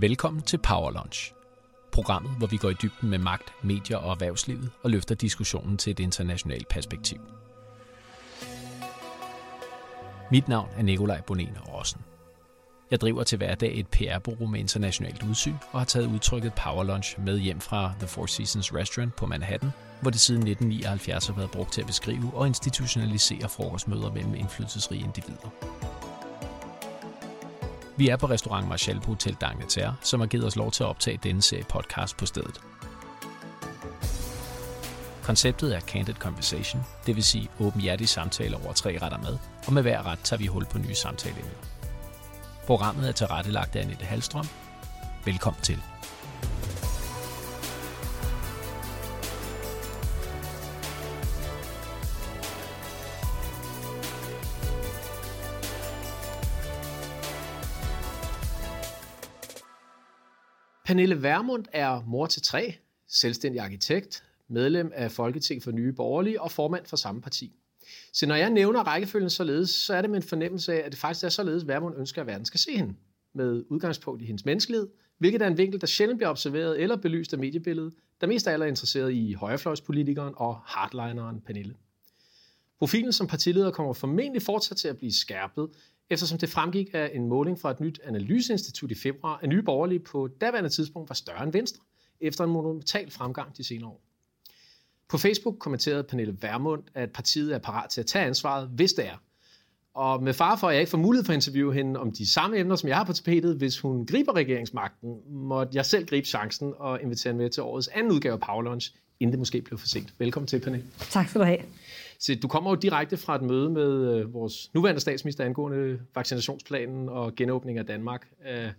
Velkommen til Power Lunch. Programmet, hvor vi går i dybden med magt, medier og erhvervslivet og løfter diskussionen til et internationalt perspektiv. Mit navn er Nikolaj Bonen Rossen. Jeg driver til hverdag et PR-bureau med internationalt udsyn og har taget udtrykket Power Lunch med hjem fra The Four Seasons Restaurant på Manhattan, hvor det siden 1979 har været brugt til at beskrive og institutionalisere frokostmøder mellem indflydelsesrige individer. Vi er på restaurant Marshall på Hotel D'Angleterre, som har givet os lov til at optage denne serie podcast på stedet. Konceptet er Candid Conversation, det vil sige åbenhjertige samtaler over tre retter mad, og med hver ret tager vi hul på nye samtaleemner. Programmet er tilrettelagt af Annette Halstrøm. Velkommen til. Pernille Vermund er mor til tre, selvstændig arkitekt, medlem af Folketinget for Nye Borgerlige og formand for samme parti. Så når jeg nævner rækkefølgen således, så er det med en fornemmelse af, at det faktisk er således, Vermund ønsker, at verden skal se hende. Med udgangspunkt i hendes menneskelighed, hvilket er en vinkel, der sjældent bliver observeret eller belyst af mediebilledet, der mest af alle er interesseret i højrefløjspolitikeren og hardlineren Pernille. Profilen som partileder kommer formentlig fortsat til at blive skærpet, eftersom det fremgik af en måling fra et nyt analyseinstitut i februar, at nye borgerlige på daværende tidspunkt var større end Venstre, efter en monumental fremgang de senere år. På Facebook kommenterede Pernille Vermund, at partiet er parat til at tage ansvaret, hvis det er. Og med far for, at jeg ikke får mulighed for at interviewe hende om de samme emner, som jeg har på tapetet, hvis hun griber regeringsmagten, måtte jeg selv gribe chancen og invitere hende med til årets anden udgave af Power Lunch, inden det måske blev for sent. Velkommen til, Pernille. Tak skal du have. Så du kommer jo direkte fra et møde med øh, vores nuværende statsminister angående vaccinationsplanen og genåbning af Danmark. Øh,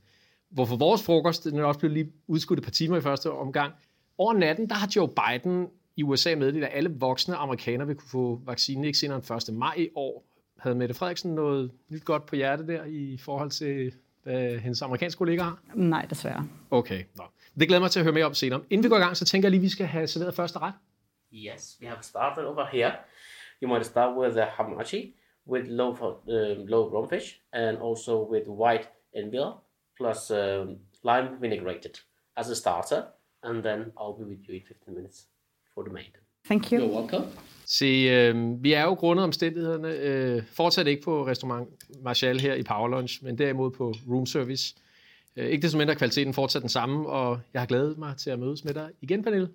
hvorfor vores frokost, den er også blevet lige udskudt et par timer i første omgang. Over natten, der har Joe Biden i USA meddelt, at alle voksne amerikanere vil kunne få vaccinen ikke senere end 1. maj i år. Havde Mette Frederiksen noget nyt godt på hjertet der i forhold til, hvad hendes amerikanske kollegaer har? Nej, desværre. Okay, nå. Det glæder mig til at høre mere om senere. Inden vi går i gang, så tænker jeg lige, at vi skal have serveret første ret. Yes, we have started over here. You might start with a hamachi, with low, um, low rumfish, and also with white envil, plus um, lime vinaigrette as a starter, and then I'll be with you in 15 minutes for the main. Thank you. You're welcome. Se, øh, vi er jo grundet omstændighederne øh, fortsat ikke på restaurant Marshall her i Power Lunch, men derimod på room service. Øh, ikke desto mindre er kvaliteten fortsat den samme, og jeg har glædet mig til at mødes med dig igen, Pernille.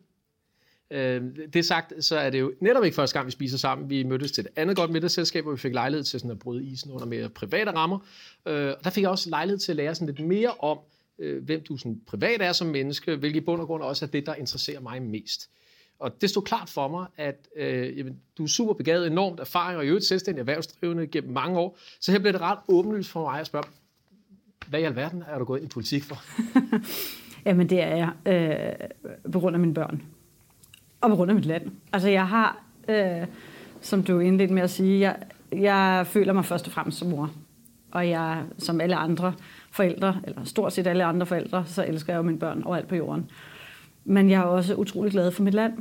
Øh, det sagt, så er det jo netop ikke første gang, vi spiser sammen. Vi mødtes til et andet godt middagsselskab, hvor vi fik lejlighed til sådan at bryde isen under mere private rammer. Øh, og der fik jeg også lejlighed til at lære sådan lidt mere om, øh, hvem du sådan privat er som menneske, hvilket i bund og grund også er det, der interesserer mig mest. Og det stod klart for mig, at øh, jamen, du er super begavet, enormt erfaring og i øvrigt selvstændig erhvervsdrivende gennem mange år. Så her blev det ret åbenlyst for mig at spørge, hvad i alverden er du gået ind i politik for? Jamen det er jeg øh, på grund af mine børn om rundt om mit land. Altså jeg har, øh, som du indledte med at sige, jeg, jeg føler mig først og fremmest som mor. Og jeg, som alle andre forældre, eller stort set alle andre forældre, så elsker jeg jo mine børn overalt på jorden. Men jeg er også utrolig glad for mit land,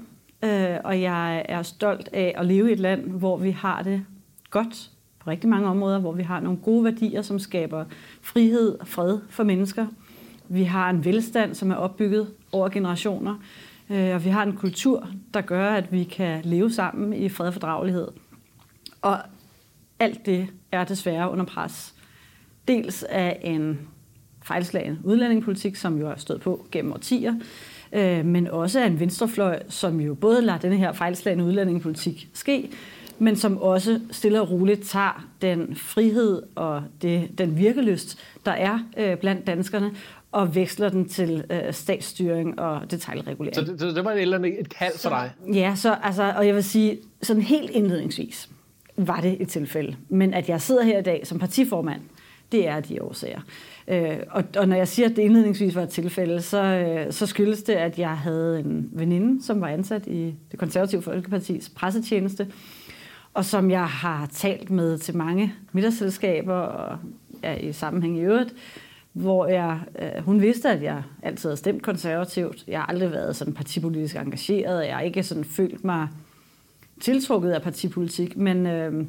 øh, og jeg er stolt af at leve i et land, hvor vi har det godt på rigtig mange områder, hvor vi har nogle gode værdier, som skaber frihed og fred for mennesker. Vi har en velstand, som er opbygget over generationer, Øh, og vi har en kultur, der gør, at vi kan leve sammen i fred og fordragelighed. Og alt det er desværre under pres. Dels af en fejlslagen udlændingepolitik, som jo har stået på gennem årtier, øh, men også af en venstrefløj, som jo både lader denne her fejlslagende udlændingepolitik ske, men som også stille og roligt tager den frihed og det, den virkelyst, der er øh, blandt danskerne, og veksler den til øh, statsstyring og detaljregulering. Så det, det var et eller andet et kald for dig? Ja, så, altså, og jeg vil sige, sådan helt indledningsvis var det et tilfælde. Men at jeg sidder her i dag som partiformand, det er de årsager. Øh, og, og når jeg siger, at det indledningsvis var et tilfælde, så, øh, så skyldes det, at jeg havde en veninde, som var ansat i det konservative Folkepartis pressetjeneste, og som jeg har talt med til mange middagsselskaber og ja, i sammenhæng i øvrigt, hvor jeg, øh, hun vidste, at jeg altid havde stemt konservativt. Jeg har aldrig været sådan partipolitisk engageret. Jeg har ikke sådan følt mig tiltrukket af partipolitik, men, øh,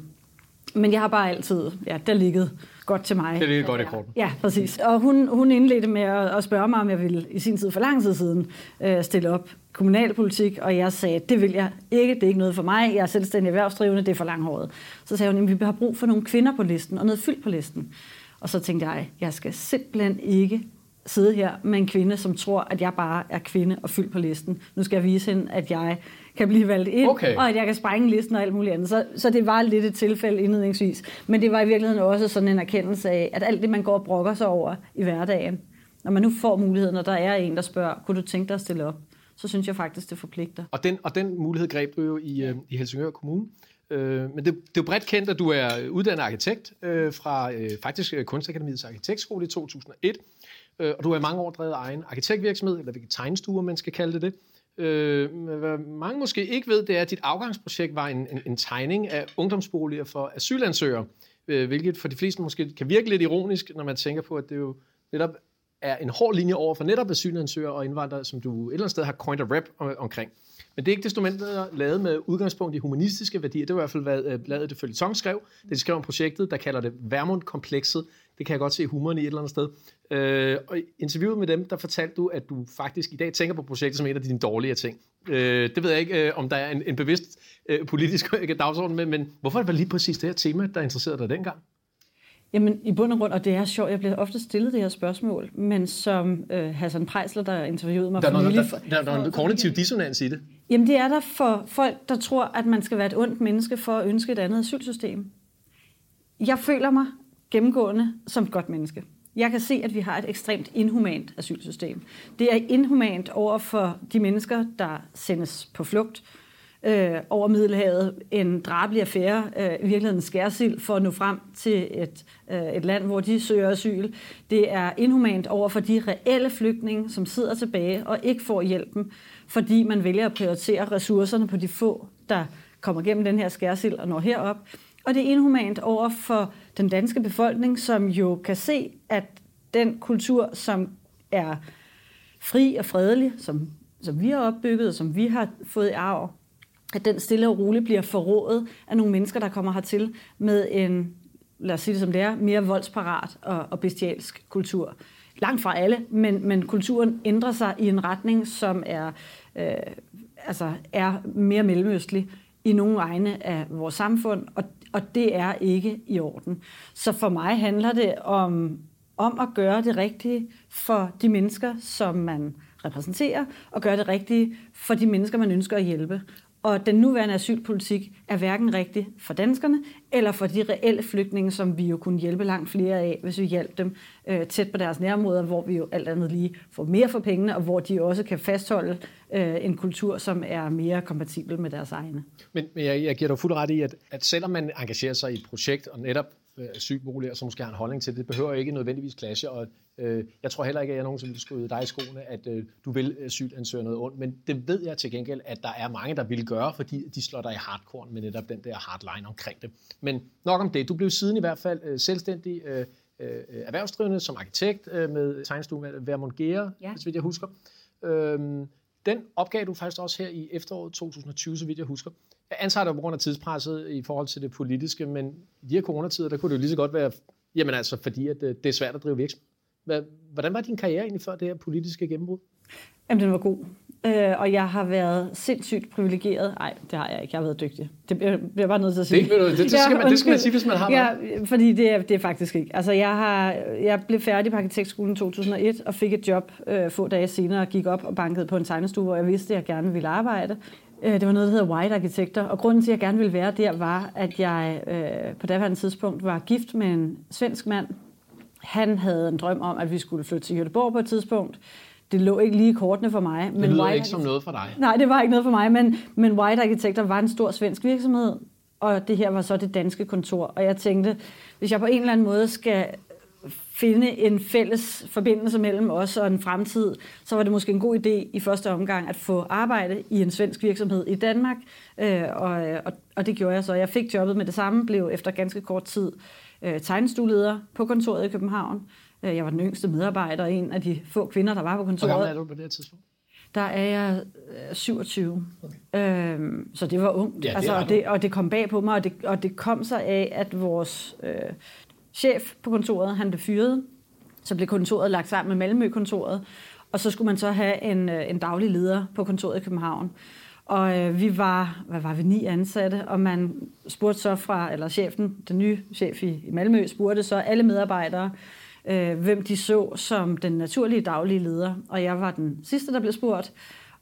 Men jeg har bare altid, ja, der ligget godt til mig. Det ligger godt i korten. Ja, præcis. Og hun, hun indledte med at, at spørge mig, om jeg ville i sin tid, for lang tid siden, øh, stille op kommunalpolitik, og jeg sagde, det vil jeg ikke, det er ikke noget for mig, jeg er selvstændig erhvervsdrivende, det er for langhåret. Så sagde hun, at vi har brug for nogle kvinder på listen, og noget fyldt på listen. Og så tænkte jeg, jeg skal simpelthen ikke sidde her med en kvinde, som tror, at jeg bare er kvinde og fyldt på listen. Nu skal jeg vise hende, at jeg kan blive valgt ind, Okay. og at jeg kan sprænge listen og alt muligt andet. Så, så det var lidt et tilfælde indledningsvis. Men det var i virkeligheden også sådan en erkendelse af, at alt det, man går og brokker sig over i hverdagen, når man nu får muligheden, og der er en, der spørger, kunne du tænke dig at stille op? Så synes jeg faktisk, det forpligter. Og den, og den mulighed greb du jo i, øh, i Helsingør Kommune. Øh, men det, det er jo bredt kendt, at du er uddannet arkitekt øh, fra øh, faktisk øh, Kunstakademiets Arkitektskole i 2001. Øh, og du har i mange år drevet egen arkitektvirksomhed, eller hvilket tegnstuer, man skal kalde det det. Øh, hvad mange måske ikke ved, det er, at dit afgangsprojekt var en, en, en tegning af ungdomsboliger for asylansøgere, øh, hvilket for de fleste måske kan virke lidt ironisk, når man tænker på, at det jo netop er en hård linje over for netop asylansøgere og indvandrere, som du et eller andet sted har coined a rap om, omkring. Men det er ikke desto mindre lavet med udgangspunkt i humanistiske værdier. Det var i hvert fald, hvad øh, bladet det følge skrev. Det de skrev om projektet, der kalder det Vermund-komplekset. Det kan jeg godt se humoren i et eller andet sted. Øh, og i interviewet med dem, der fortalte du, at du faktisk i dag tænker på projektet som en af dine dårlige ting. Øh, det ved jeg ikke, øh, om der er en, en bevidst øh, politisk øh, dagsorden med, men hvorfor var det lige præcis det her tema, der interesserede dig dengang? Jamen, i bund og grund, og det er sjovt, jeg bliver ofte stillet det her spørgsmål, men som øh, Hassan Prejsler, der interviewede mig Der er, for noget, nylig... der, der, der er en kognitiv dissonans i det. Jamen, det er der for folk, der tror, at man skal være et ondt menneske for at ønske et andet asylsystem. Jeg føler mig gennemgående som et godt menneske. Jeg kan se, at vi har et ekstremt inhumant asylsystem. Det er inhumant over for de mennesker, der sendes på flugt øh, over Middelhavet. En drabelig affære, øh, i virkeligheden skærsild, for at nå frem til et, øh, et land, hvor de søger asyl. Det er inhumant over for de reelle flygtninge, som sidder tilbage og ikke får hjælpen, fordi man vælger at prioritere ressourcerne på de få, der kommer gennem den her skærsild og når herop. Og det er inhumant over for den danske befolkning, som jo kan se, at den kultur, som er fri og fredelig, som, som vi har opbygget, og som vi har fået i arv, at den stille og roligt bliver forrådet af nogle mennesker, der kommer hertil med en, lad os sige det som det er, mere voldsparat og, og bestialsk kultur. Langt fra alle, men, men kulturen ændrer sig i en retning, som er, øh, altså er mere mellemøstlig i nogle egne af vores samfund, og, og det er ikke i orden. Så for mig handler det om, om at gøre det rigtige for de mennesker, som man repræsenterer, og gøre det rigtige for de mennesker, man ønsker at hjælpe. Og den nuværende asylpolitik er hverken rigtig for danskerne, eller for de reelle flygtninge, som vi jo kunne hjælpe langt flere af, hvis vi hjalp dem øh, tæt på deres nærområder, hvor vi jo alt andet lige får mere for pengene, og hvor de også kan fastholde øh, en kultur, som er mere kompatibel med deres egne. Men, men jeg, jeg giver dig fuld ret i, at, at selvom man engagerer sig i et projekt, og netop asylboliger, som måske har en holdning til det, det behøver ikke nødvendigvis clashe, og øh, jeg tror heller ikke, at jeg nogensinde vil skyde dig i skoene, at øh, du vil asylansøge noget ondt, men det ved jeg til gengæld, at der er mange, der vil gøre, fordi de slår dig i hardcore med netop den der hardline omkring det. Men nok om det. Du blev siden i hvert fald øh, selvstændig øh, øh, erhvervsdrivende som arkitekt øh, med tegnestuen Vermont Gere, Ja. vidt jeg husker. Øhm, den opgav du faktisk også her i efteråret 2020, så vidt jeg husker. Antager det på grund af tidspresset i forhold til det politiske, men i de her coronatider, der kunne det jo lige så godt være, jamen altså, fordi at øh, det er svært at drive virksomhed. Hvordan var din karriere egentlig før det her politiske gennembrud? Jamen, den var god. Øh, og jeg har været sindssygt privilegeret. Nej, det har jeg ikke. Jeg har været dygtig. Det bliver jeg bare nødt til at sige. Det, det, det, skal, man, det skal man sige, hvis man har Ja, været. fordi det er, det er faktisk ikke. Altså, jeg, har, jeg blev færdig på arkitektskolen i 2001 og fik et job øh, få dage senere og gik op og bankede på en tegnestue, hvor jeg vidste, at jeg gerne ville arbejde. Øh, det var noget, der hedder White Arkitekter, og grunden til, at jeg gerne ville være der, var, at jeg øh, på daværende tidspunkt var gift med en svensk mand. Han havde en drøm om, at vi skulle flytte til Göteborg på et tidspunkt. Det lå ikke lige kortene for mig. Det lyder White ikke som noget for dig. Nej, det var ikke noget for mig, men, men White Arkitekter var en stor svensk virksomhed, og det her var så det danske kontor. Og jeg tænkte, hvis jeg på en eller anden måde skal finde en fælles forbindelse mellem os og en fremtid, så var det måske en god idé i første omgang at få arbejde i en svensk virksomhed i Danmark, øh, og, og, og det gjorde jeg så. Jeg fik jobbet med det samme, blev efter ganske kort tid øh, tegnestueleder på kontoret i København. Øh, Jeg var den yngste medarbejder, og en af de få kvinder, der var på Hvor gammel er kontoret. du på det tidspunkt? Der er jeg 27. Okay. Øhm, så det var ungt. Ja, det altså, og, det, og det kom bag på mig, og det, og det kom sig af, at vores øh, chef på kontoret, han blev fyret. Så blev kontoret lagt sammen med Malmø-kontoret, og så skulle man så have en, øh, en daglig leder på kontoret i København. Og øh, vi var, hvad var vi, ni ansatte, og man spurgte så fra, eller chefen, den nye chef i, i Malmø, spurgte så alle medarbejdere, øh, hvem de så som den naturlige daglige leder. Og jeg var den sidste, der blev spurgt,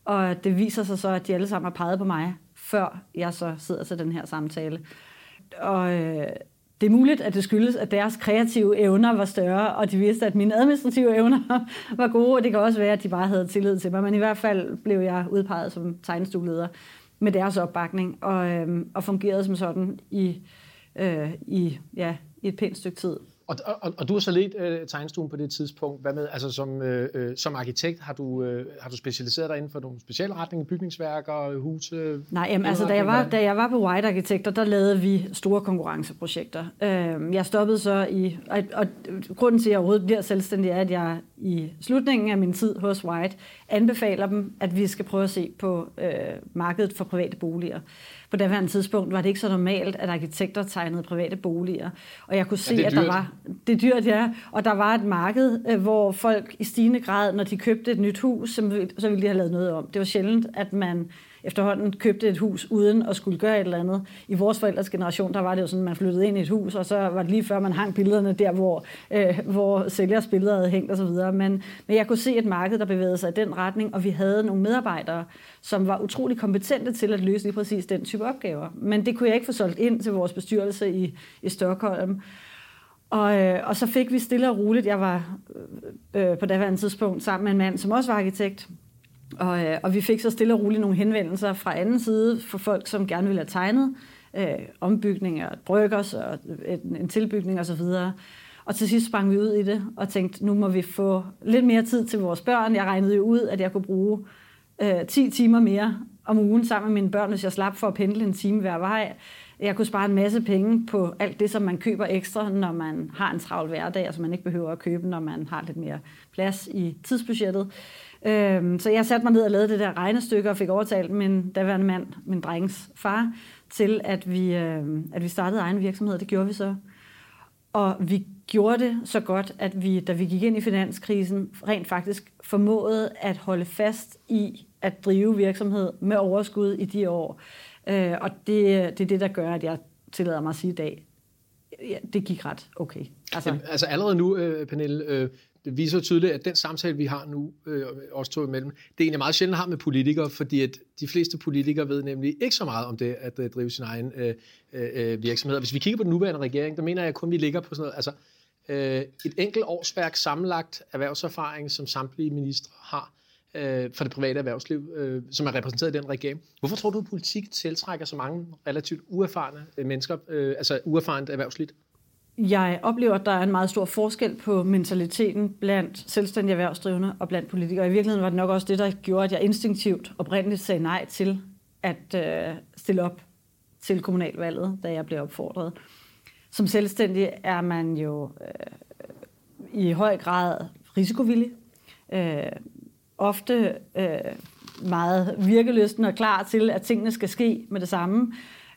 og det viser sig så, at de alle sammen har peget på mig, før jeg så sidder til den her samtale. Og øh, det er muligt, at det skyldes, at deres kreative evner var større, og de vidste, at mine administrative evner var gode, og det kan også være, at de bare havde tillid til mig. Men i hvert fald blev jeg udpeget som tegnestueleder med deres opbakning, og, øh, og fungerede som sådan i, øh, i, ja, i et pænt stykke tid. Og, og, og du har så lidt øh, tegnestuen på det tidspunkt. Hvad med, altså som, øh, øh, som arkitekt, har du, øh, har du specialiseret dig inden for nogle specielle retninger, bygningsværker, huse? Nej, jamen, altså da jeg, var, da jeg var på White Arkitekter, der lavede vi store konkurrenceprojekter. Øh, jeg stoppede så i, og, og grunden til, at jeg overhovedet bliver selvstændig, er, at jeg i slutningen af min tid hos White anbefaler dem, at vi skal prøve at se på øh, markedet for private boliger på det tidspunkt var det ikke så normalt, at arkitekter tegnede private boliger. Og jeg kunne se, ja, at der var... Det er dyrt, ja. Og der var et marked, øh, hvor folk i stigende grad, når de købte et nyt hus, så ville de have lavet noget om. Det var sjældent, at man efterhånden købte et hus uden at skulle gøre et eller andet. I vores forældres generation, der var det jo sådan, at man flyttede ind i et hus, og så var det lige før, man hang billederne der, hvor, øh, hvor sælgers billeder havde hængt osv. Men, men jeg kunne se et marked, der bevægede sig i den retning, og vi havde nogle medarbejdere, som var utrolig kompetente til at løse lige præcis den type opgaver. Men det kunne jeg ikke få solgt ind til vores bestyrelse i, i Stockholm. Og, øh, og så fik vi stille og roligt, jeg var øh, øh på daværende tidspunkt sammen med en mand, som også var arkitekt, og, øh, og vi fik så stille og roligt nogle henvendelser fra anden side for folk, som gerne ville have tegnet øh, ombygninger, bryggers og en, en tilbygning osv. Og, og til sidst sprang vi ud i det og tænkte, nu må vi få lidt mere tid til vores børn. Jeg regnede jo ud, at jeg kunne bruge øh, 10 timer mere om ugen sammen med mine børn, hvis jeg slap for at pendle en time hver vej. Jeg kunne spare en masse penge på alt det, som man køber ekstra, når man har en travl hverdag, altså man ikke behøver at købe, når man har lidt mere plads i tidsbudgettet. Øhm, så jeg satte mig ned og lavede det der regnestykke og fik overtalt min daværende mand, min drengs far, til at vi, øh, at vi startede egen virksomhed. Det gjorde vi så. Og vi gjorde det så godt, at vi, da vi gik ind i finanskrisen, rent faktisk formåede at holde fast i at drive virksomhed med overskud i de år. Øh, og det, det er det, der gør, at jeg tillader mig at sige i dag, ja, det gik ret okay. Altså, Jamen, altså allerede nu, øh, Pernille, øh, det viser tydeligt, at den samtale, vi har nu, øh, os to imellem, det er egentlig meget sjældent har med politikere, fordi at de fleste politikere ved nemlig ikke så meget om det at øh, drive sin egen øh, øh, øh, virksomhed. Og hvis vi kigger på den nuværende regering, der mener jeg kun, vi ligger på sådan noget, altså øh, et enkelt årsværk sammenlagt erhvervserfaring, som samtlige ministre har øh, for det private erhvervsliv, øh, som er repræsenteret i den regering. Hvorfor tror du, at politik tiltrækker så mange relativt uerfarne øh, mennesker, øh, altså uerfarent erhvervsliv? Jeg oplever, at der er en meget stor forskel på mentaliteten blandt selvstændige erhvervsdrivende og blandt politikere. I virkeligheden var det nok også det, der gjorde, at jeg instinktivt oprindeligt sagde nej til at øh, stille op til kommunalvalget, da jeg blev opfordret. Som selvstændig er man jo øh, i høj grad risikovillig. Øh, ofte øh, meget virkelysten og klar til, at tingene skal ske med det samme.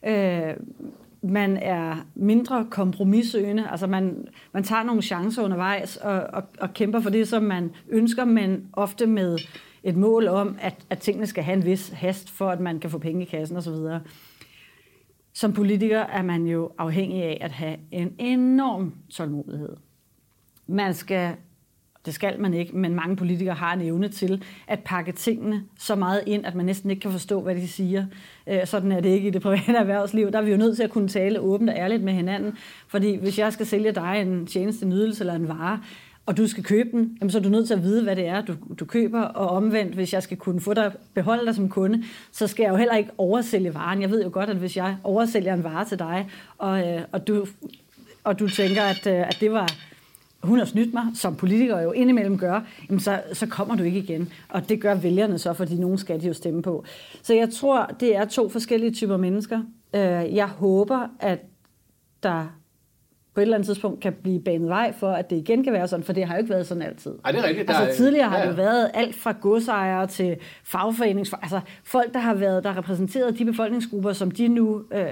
Øh, man er mindre kompromissøgende, altså man, man tager nogle chancer undervejs og, og, og kæmper for det, som man ønsker, men ofte med et mål om, at, at tingene skal have en vis hast, for at man kan få penge i kassen osv. Som politiker er man jo afhængig af at have en enorm tålmodighed. Man skal det skal man ikke, men mange politikere har en evne til at pakke tingene så meget ind, at man næsten ikke kan forstå, hvad de siger. Øh, sådan er det ikke i det private erhvervsliv. Der er vi jo nødt til at kunne tale åbent og ærligt med hinanden. Fordi hvis jeg skal sælge dig en tjeneste, en ydelse eller en vare, og du skal købe den, jamen så er du nødt til at vide, hvad det er, du, du køber, og omvendt, hvis jeg skal kunne få dig, beholde dig som kunde, så skal jeg jo heller ikke oversælge varen. Jeg ved jo godt, at hvis jeg oversælger en vare til dig, og, øh, og, du, og du tænker, at, øh, at det var hun har snydt mig, som politikere jo indimellem gør, jamen så, så kommer du ikke igen. Og det gør vælgerne så, fordi nogen skal de jo stemme på. Så jeg tror, det er to forskellige typer mennesker. Øh, jeg håber, at der på et eller andet tidspunkt kan blive banet vej for, at det igen kan være sådan, for det har jo ikke været sådan altid. Ej, det er rigtigt. Altså er- tidligere har ja. ja. det været alt fra godsejere til fagforenings... Altså folk, der har været, der repræsenteret de befolkningsgrupper, som de nu øh,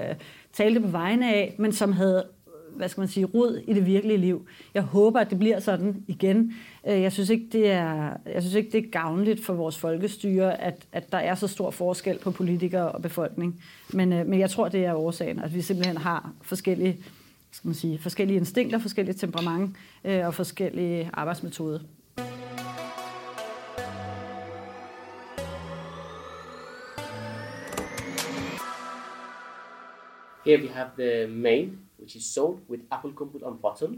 talte på vegne af, men som havde hvad skal man sige, rod i det virkelige liv. Jeg håber, at det bliver sådan igen. Øh, jeg synes ikke, det er, jeg synes ikke, det er gavnligt for vores folkestyre, at, at der er så stor forskel på politikere og befolkning. Men, øh, men jeg tror, det er årsagen, at vi simpelthen har forskellige, skal man sige, forskellige instinkter, forskellige temperament øh, og forskellige arbejdsmetoder. Here we have the main, which is sold with apple compote on bottom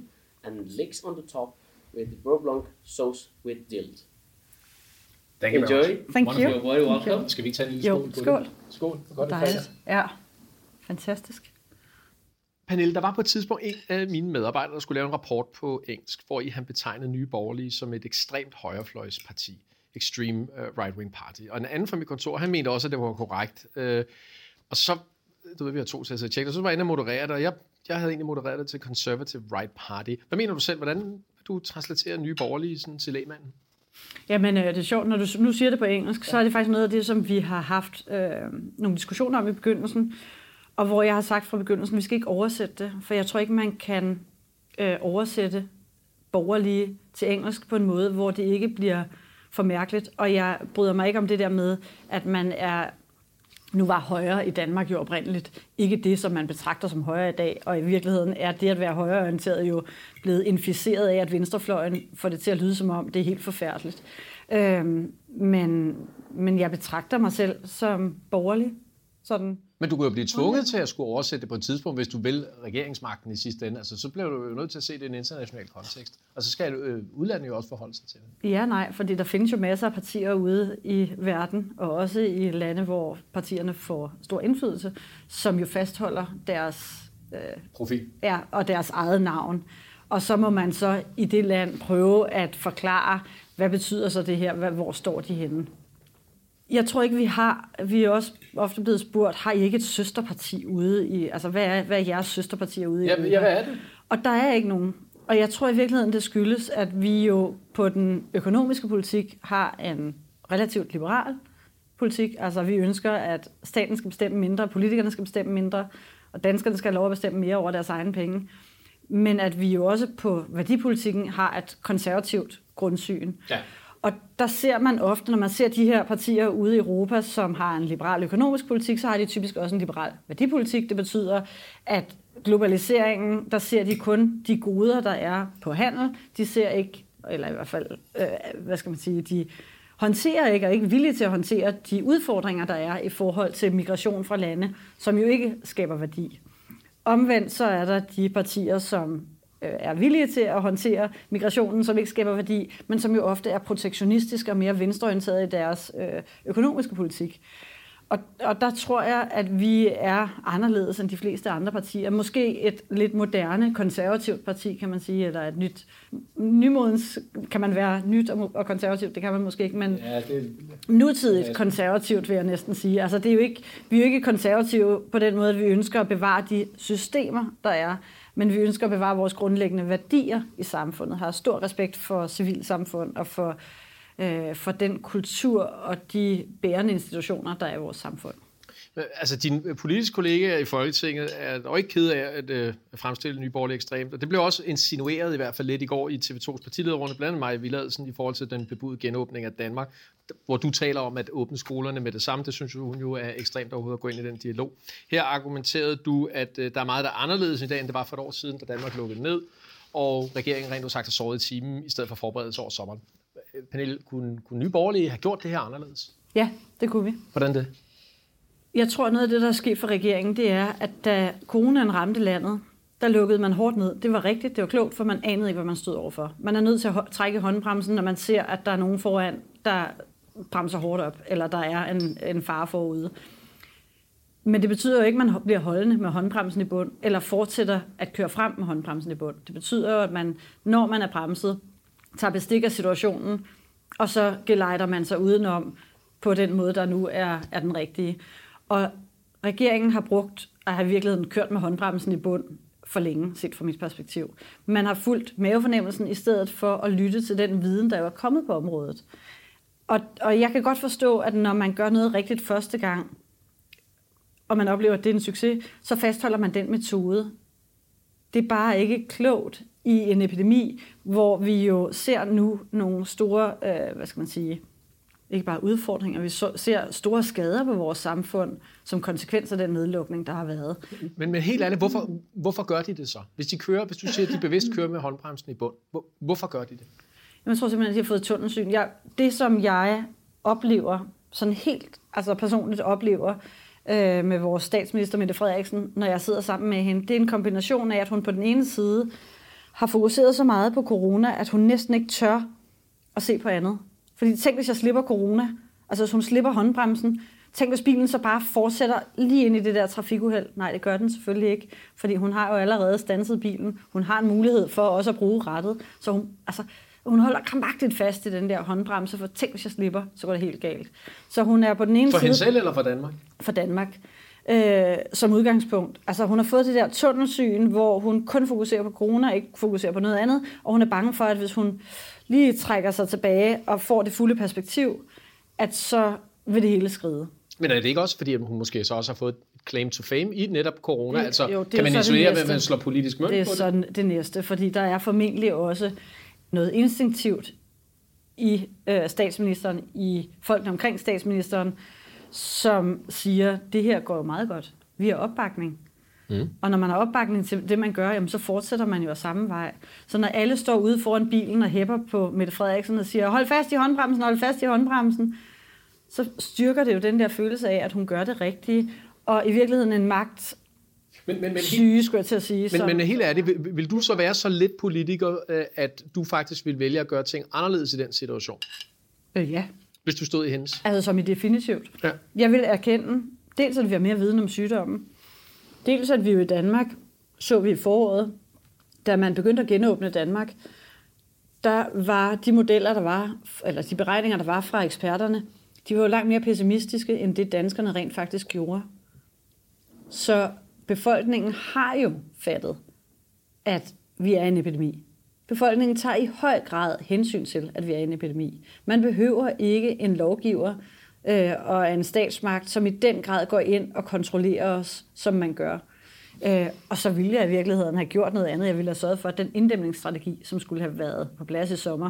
and leeks on the top with beurre blanc sauce with dill. Thank you very Enjoy. much. Thank you. You're very Thank you. welcome. Skal vi ikke tage en lille Jo, skål? på skål. det? Skål. Godt. Ja, fantastisk. Pernille, der var på et tidspunkt en af mine medarbejdere, der skulle lave en rapport på engelsk, hvor I han betegnede Nye Borgerlige som et ekstremt højrefløjsparti. Extreme uh, right-wing party. Og en anden fra mit kontor, han mente også, at det var korrekt. Uh, og så, du ved, vi har to til at tjekke, og så var jeg inde og moderere det, og jeg, jeg havde egentlig modereret det til Conservative Right Party. Hvad mener du selv? Hvordan du translaterer Nye Borgerlige sådan, til lægmanden? Jamen, øh, det er sjovt, når du nu siger det på engelsk, så er det faktisk noget af det, som vi har haft øh, nogle diskussioner om i begyndelsen, og hvor jeg har sagt fra begyndelsen, at vi skal ikke oversætte det, for jeg tror ikke, man kan øh, oversætte borgerlige til engelsk på en måde, hvor det ikke bliver for mærkeligt, og jeg bryder mig ikke om det der med, at man er nu var højre i Danmark jo oprindeligt ikke det, som man betragter som højre i dag, og i virkeligheden er det at være højreorienteret jo blevet inficeret af, at venstrefløjen får det til at lyde som om, det er helt forfærdeligt. Øhm, men, men jeg betragter mig selv som borgerlig. Sådan. Men du kan jo blive tvunget til at skulle oversætte det på et tidspunkt, hvis du vil regeringsmagten i sidste ende. Altså, så bliver du jo nødt til at se det i en international kontekst. Og så skal øh, udlandet jo også forholde sig til det. Ja, nej, fordi der findes jo masser af partier ude i verden, og også i lande, hvor partierne får stor indflydelse, som jo fastholder deres øh, Profil. Ja, og deres eget navn. Og så må man så i det land prøve at forklare, hvad betyder så det her, hvor står de henne. Jeg tror ikke, vi har, vi er også ofte blevet spurgt, har I ikke et søsterparti ude i, altså hvad er, hvad er jeres søsterpartier ude i Ja, ja, hvad er det? Og der er ikke nogen. Og jeg tror i virkeligheden, det skyldes, at vi jo på den økonomiske politik har en relativt liberal politik. Altså vi ønsker, at staten skal bestemme mindre, politikerne skal bestemme mindre, og danskerne skal have lov at bestemme mere over deres egne penge. Men at vi jo også på værdipolitikken har et konservativt grundsyn. Ja. Og der ser man ofte, når man ser de her partier ude i Europa, som har en liberal økonomisk politik, så har de typisk også en liberal værdipolitik. Det betyder, at globaliseringen, der ser de kun de goder, der er på handel. De ser ikke, eller i hvert fald, øh, hvad skal man sige, de håndterer ikke, og er ikke villige til at håndtere de udfordringer, der er i forhold til migration fra lande, som jo ikke skaber værdi. Omvendt så er der de partier, som er villige til at håndtere migrationen, som ikke skaber værdi, men som jo ofte er protektionistiske og mere venstreorienterede i deres øh, økonomiske politik. Og, og der tror jeg, at vi er anderledes end de fleste andre partier. Måske et lidt moderne, konservativt parti, kan man sige, eller et nyt, nymodens, kan man være nyt og, og konservativt, det kan man måske ikke, men Ja, det, nutidigt konservativt, vil jeg næsten sige. Altså, det er jo ikke, vi er jo ikke konservative på den måde, at vi ønsker at bevare de systemer, der er, men vi ønsker at bevare vores grundlæggende værdier i samfundet, har stor respekt for civilsamfund og for, øh, for den kultur og de bærende institutioner, der er i vores samfund. Men, Altså, dine øh, politiske kollegaer i Folketinget er dog ikke ked af at, øh, fremstille Nye Borgerlige ekstremt. Og det blev også insinueret i hvert fald lidt i går i TV2's partilederrunde, blandt andet mig Villadsen, i forhold til den bebudede genåbning af Danmark, hvor du taler om at åbne skolerne med det samme. Det synes hun jo er ekstremt overhovedet at gå ind i den dialog. Her argumenterede du, at øh, der er meget, der er anderledes i dag, end det var for et år siden, da Danmark lukkede ned, og regeringen rent udsagt har sovet i timen, i stedet for forberedelse over sommeren. Øh, Pernille, kunne, kunne Nye Borgerlige have gjort det her anderledes? Ja, det kunne vi. Hvordan det? Jeg tror, noget af det, der er sket for regeringen, det er, at da coronaen ramte landet, der lukkede man hårdt ned. Det var rigtigt, det var klogt, for man anede ikke, hvad man stod overfor. Man er nødt til at trække håndbremsen, når man ser, at der er nogen foran, der bremser hårdt op, eller der er en, en fare forude. Men det betyder jo ikke, at man bliver holdende med håndbremsen i bund, eller fortsætter at køre frem med håndbremsen i bund. Det betyder jo, at man, når man er bremset, tager bestik af situationen, og så gelejder man sig udenom på den måde, der nu er, er den rigtige. Og regeringen har brugt, at have i virkeligheden kørt med håndbremsen i bund for længe, set fra mit perspektiv. Man har fulgt mavefornemmelsen i stedet for at lytte til den viden, der er kommet på området. Og, og jeg kan godt forstå, at når man gør noget rigtigt første gang, og man oplever, at det er en succes, så fastholder man den metode. Det er bare ikke klogt i en epidemi, hvor vi jo ser nu nogle store, øh, hvad skal man sige, ikke bare udfordringer, vi så, ser store skader på vores samfund som konsekvens af den nedlukning, der har været. Men, men helt ærligt, hvorfor, hvorfor gør de det så? Hvis de kører, hvis du siger, at de bevidst kører med håndbremsen i bund, hvor, hvorfor gør de det? Jeg tror simpelthen, at de har fået tunnelsyn. Jeg, det, som jeg oplever, sådan helt altså personligt oplever, øh, med vores statsminister Mette Frederiksen, når jeg sidder sammen med hende, det er en kombination af, at hun på den ene side har fokuseret så meget på corona, at hun næsten ikke tør at se på andet. Fordi tænk, hvis jeg slipper corona, altså hvis hun slipper håndbremsen, tænk, hvis bilen så bare fortsætter lige ind i det der trafikuheld. Nej, det gør den selvfølgelig ikke, fordi hun har jo allerede stanset bilen. Hun har en mulighed for også at bruge rettet. Så hun, altså, hun holder krampagtigt fast i den der håndbremse, for tænk, hvis jeg slipper, så går det helt galt. Så hun er på den ene for side... For hende selv eller for Danmark? For Danmark. Øh, som udgangspunkt. Altså hun har fået det der tunnelsyn, hvor hun kun fokuserer på corona, ikke fokuserer på noget andet, og hun er bange for, at hvis hun lige trækker sig tilbage og får det fulde perspektiv, at så vil det hele skride. Men er det ikke også, fordi hun måske så også har fået claim to fame i netop corona? Det, altså, jo, det kan man isolere, at man slår politisk mønt det er på det? sådan det næste, fordi der er formentlig også noget instinktivt i øh, statsministeren, i folkene omkring statsministeren, som siger, det her går jo meget godt. Vi har opbakning. Mm. Og når man har opbakning til det, man gør, jamen, så fortsætter man jo af samme vej. Så når alle står ude foran bilen og hæpper på Mette Frederiksen og siger, hold fast i håndbremsen, hold fast i håndbremsen, så styrker det jo den der følelse af, at hun gør det rigtige. Og i virkeligheden en magt men, men, men, syge, skulle jeg til at sige. Men, men helt ærligt, vil, vil du så være så lidt politiker, øh, at du faktisk vil vælge at gøre ting anderledes i den situation? Øh, ja. Hvis du stod i hendes? Altså som i definitivt. Ja. Jeg vil erkende, dels at vi har mere viden om sygdommen, dels at vi jo i Danmark, så vi i foråret, da man begyndte at genåbne Danmark, der var de modeller, der var, eller de beregninger, der var fra eksperterne, de var jo langt mere pessimistiske, end det danskerne rent faktisk gjorde. Så befolkningen har jo fattet, at vi er en epidemi. Befolkningen tager i høj grad hensyn til, at vi er en epidemi. Man behøver ikke en lovgiver øh, og en statsmagt, som i den grad går ind og kontrollerer os, som man gør. Øh, og så ville jeg i virkeligheden have gjort noget andet. Jeg ville have sørget for, at den inddæmningsstrategi, som skulle have været på plads i sommer,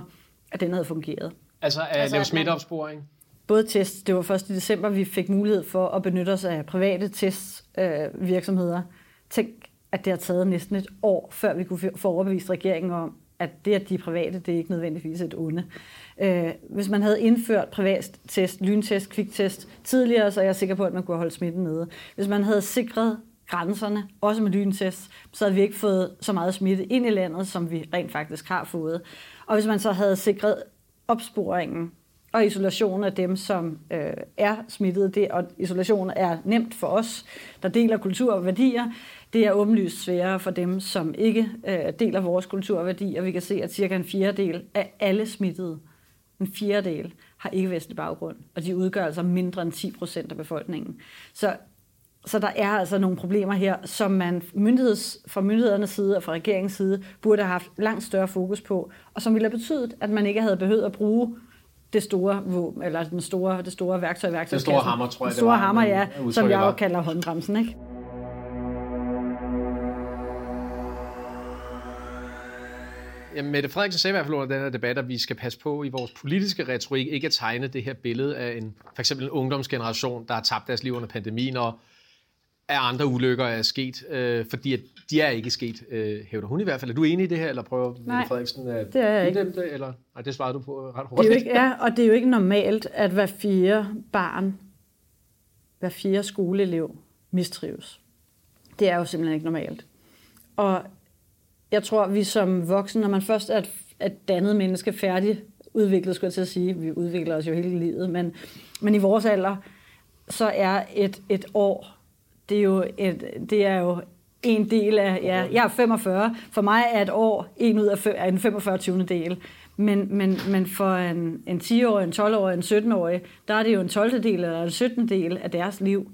at den havde fungeret. Altså at altså, lave smitteopsporing? Både test. Det var først i december, vi fik mulighed for at benytte os af private testvirksomheder. Øh, Tænk, at det har taget næsten et år, før vi kunne få overbevist regeringen om, at det, at de er private, det er ikke nødvendigvis et onde. Øh, hvis man havde indført privat test, lyntest, kviktest tidligere, så er jeg sikker på, at man kunne holde smitten nede. Hvis man havde sikret grænserne, også med lyntest, så havde vi ikke fået så meget smitte ind i landet, som vi rent faktisk har fået. Og hvis man så havde sikret opsporingen og isolation af dem, som øh, er smittet, det, og isolation er nemt for os, der deler kultur og værdier, det er åbenlyst sværere for dem, som ikke øh, deler vores kultur og værdier. Vi kan se, at cirka en fjerdedel af alle smittede, en fjerdedel, har ikke-vestlig baggrund, og de udgør altså mindre end 10 procent af befolkningen. Så, så der er altså nogle problemer her, som man myndigheds, fra myndighedernes side og fra regeringens side burde have haft langt større fokus på, og som ville have betydet, at man ikke havde behøvet at bruge det store våben, eller den store, det store værktøj værktøjskassen. Den store hammer, tror jeg, Den store det var, hammer, ja, som jeg jo kalder håndbremsen, ikke? Jamen, Mette Frederiksen sagde i hvert fald under den her debat, at vi skal passe på i vores politiske retorik ikke at tegne det her billede af en, for eksempel en ungdomsgeneration, der har tabt deres liv under pandemien, og at andre ulykker er sket, øh, fordi at de er ikke sket, øh, hævder hun i hvert fald. Er du enig i det her, eller prøver Nej, Mette Frederiksen at det er jeg ikke. det, eller? Nej, det svarede du på ret hurtigt. Det er jo ikke, ja, og det er jo ikke normalt, at hver fire barn, hver fire skoleelev mistrives. Det er jo simpelthen ikke normalt. Og jeg tror, vi som voksne, når man først er et, et dannet menneske færdig udviklet, skulle jeg til at sige, vi udvikler os jo hele livet, men, men i vores alder, så er et, et år, det er jo, et, det er jo en del af, ja, jeg er 45, for mig er et år en ud af fem, en 45 20. del. Men, men, men for en, en 10-årig, en 12-årig, en 17-årig, der er det jo en 12. del eller en 17. del af deres liv.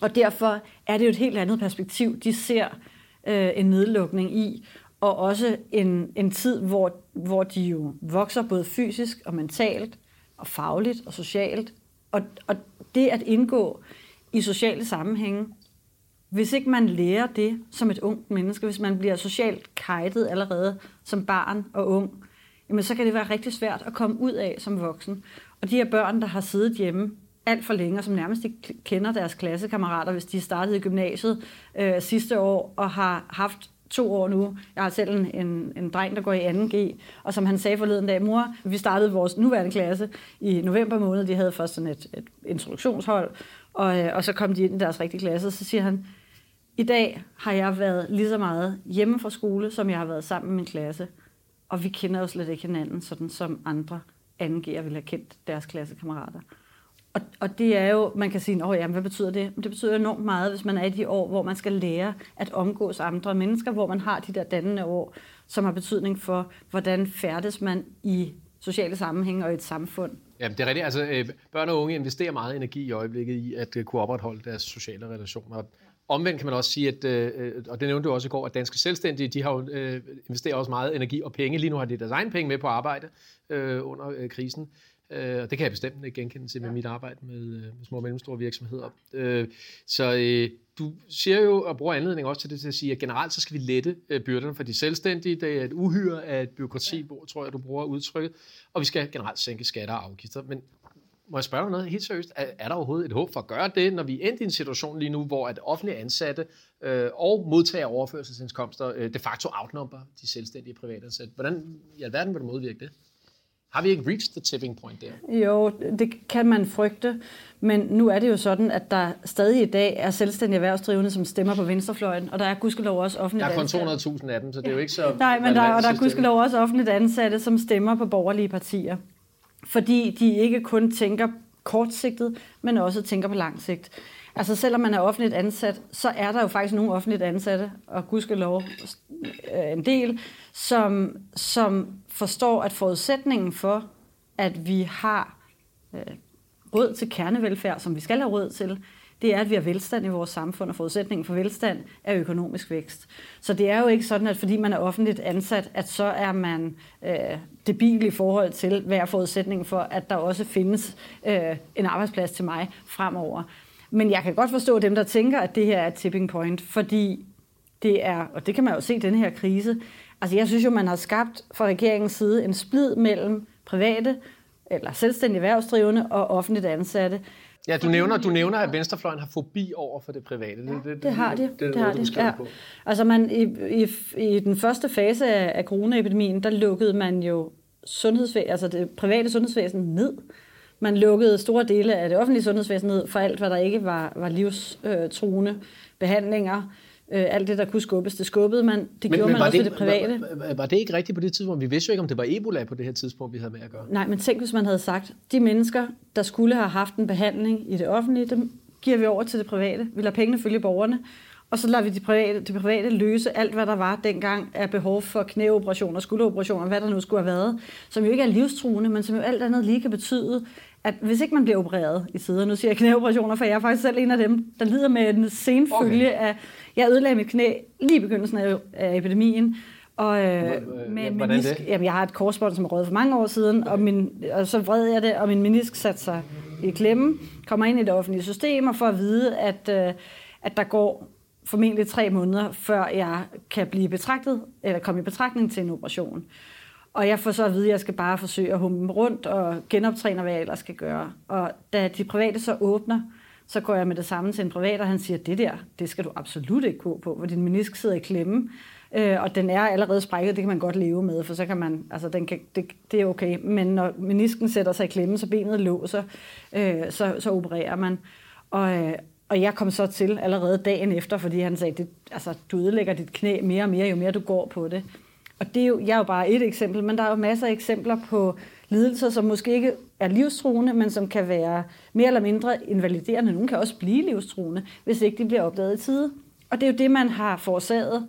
Og derfor er det jo et helt andet perspektiv, de ser øh, en nedlukning i, og også en, en tid, hvor, hvor de jo vokser både fysisk og mentalt, og fagligt og socialt. Og, og det at indgå i sociale sammenhænge, hvis ikke man lærer det som et ungt menneske, hvis man bliver socialt kajtet allerede som barn og ung, jamen så kan det være rigtig svært at komme ud af som voksen. Og de her børn, der har siddet hjemme alt for længe, og som nærmest ikke kender deres klassekammerater, hvis de startede i gymnasiet øh, sidste år, og har haft to år nu. Jeg har selv en, en, en dreng, der går i 2G, og som han sagde forleden dag, mor, vi startede vores nuværende klasse i november måned, de havde først sådan et, et introduktionshold, og, øh, og så kom de ind i deres rigtige klasse, og så siger han, i dag har jeg været lige så meget hjemme fra skole, som jeg har været sammen med min klasse, og vi kender jo slet ikke hinanden, sådan som andre 2G'er ville have kendt deres klassekammerater. Og, og det er jo, man kan sige, oh, jamen, hvad betyder det? Det betyder enormt meget, hvis man er i de år, hvor man skal lære at omgås andre mennesker, hvor man har de der dannende år, som har betydning for, hvordan færdes man i sociale sammenhænge og i et samfund. Jamen, det er rigtigt. Altså, øh, børn og unge investerer meget energi i øjeblikket i at øh, kunne opretholde deres sociale relationer. Omvendt kan man også sige, at, øh, og det nævnte du også i går, at danske selvstændige, de har jo øh, også meget energi og penge. Lige nu har de deres egen penge med på arbejde øh, under øh, krisen. Øh, og det kan jeg bestemt ikke genkende til med mit arbejde med, øh, med små og mellemstore virksomheder. Øh, så øh, du siger jo, og bruger anledning også til det til at sige, at generelt så skal vi lette øh, byrderne for de selvstændige. Det er et uhyre af et byråkrati, tror jeg, du bruger udtrykket. Og vi skal generelt sænke skatter og afgifter. Men må jeg spørge noget helt seriøst? Er, er der overhovedet et håb for at gøre det, når vi er endt i en situation lige nu, hvor at offentlige ansatte øh, og modtager overførselsindkomster øh, de facto outnumber de selvstændige privatansatte? Hvordan i alverden vil du modvirke det? Har vi ikke reached the tipping point der? Jo, det kan man frygte, men nu er det jo sådan, at der stadig i dag er selvstændige erhvervsdrivende, som stemmer på venstrefløjen, og der er gudskelov også offentligt ansatte. Der er kun 200.000 af dem, så det er jo ikke så... Nej, men der, og der er gudskelov også offentligt ansatte, som stemmer på borgerlige partier fordi de ikke kun tænker kortsigtet, men også tænker på lang sigt. Altså selvom man er offentligt ansat, så er der jo faktisk nogle offentligt ansatte, og gudskelov øh, en del, som, som forstår, at forudsætningen for, at vi har øh, råd til kernevelfærd, som vi skal have råd til, det er, at vi har velstand i vores samfund, og forudsætningen for velstand er økonomisk vækst. Så det er jo ikke sådan, at fordi man er offentligt ansat, at så er man øh, debil i forhold til, hvad er forudsætningen for, at der også findes øh, en arbejdsplads til mig fremover. Men jeg kan godt forstå dem, der tænker, at det her er et tipping point, fordi det er, og det kan man jo se i den her krise, altså jeg synes jo, man har skabt fra regeringens side en splid mellem private eller selvstændige erhvervsdrivende og offentligt ansatte. Ja, du nævner, du nævner, at venstrefløjen har fobi over for det private. Det, det, det, det har de. Det, det, det har de. Ja. På. Altså man, i, i, i den første fase af, af coronaepidemien, der lukkede man jo sundhedsvæsen, altså det private sundhedsvæsen ned. Man lukkede store dele af det offentlige sundhedsvæsen ned for alt, hvad der ikke var, var livstruende behandlinger øh, alt det, der kunne skubbes, det skubbede man. Det men, gjorde men man også det, det private. Var, var det ikke rigtigt på det tidspunkt? Vi vidste jo ikke, om det var Ebola på det her tidspunkt, vi havde med at gøre. Nej, men tænk, hvis man havde sagt, de mennesker, der skulle have haft en behandling i det offentlige, dem giver vi over til det private. Vi lader pengene følge borgerne. Og så lader vi de private, de private løse alt, hvad der var dengang af behov for knæoperationer, skulderoperationer, hvad der nu skulle have været, som jo ikke er livstruende, men som jo alt andet lige kan betyde, at hvis ikke man bliver opereret i tider, nu siger jeg knæoperationer, for jeg er faktisk selv en af dem, der lider med en senfølge okay. af, jeg ødelagde mit knæ lige i begyndelsen af, af epidemien, og øh, med en menisk, jamen, jeg har et korsbånd, som er røget for mange år siden, og, min, og så vred jeg det, og min menisk satte sig i klemme, kommer ind i det offentlige system, og får at vide, at, øh, at der går formentlig tre måneder, før jeg kan blive betragtet, eller komme i betragtning til en operation. Og jeg får så at vide, at jeg skal bare forsøge at humpe rundt og genoptræne, hvad jeg ellers skal gøre. Og da de private så åbner, så går jeg med det samme til en privat, og han siger, det der, det skal du absolut ikke gå på, hvor din menisk sidder i klemme, øh, og den er allerede sprækket, det kan man godt leve med, for så kan man, altså den kan, det, det er okay. Men når menisken sætter sig i klemme, så benet låser, øh, så, så opererer man. Og, øh, og jeg kom så til allerede dagen efter, fordi han sagde, det, altså, du ødelægger dit knæ mere og mere, jo mere du går på det. Og det er jo, jeg er jo bare et eksempel, men der er jo masser af eksempler på lidelser, som måske ikke er livstruende, men som kan være mere eller mindre invaliderende. Nogle kan også blive livstruende, hvis ikke de bliver opdaget i tide. Og det er jo det, man har forårsaget,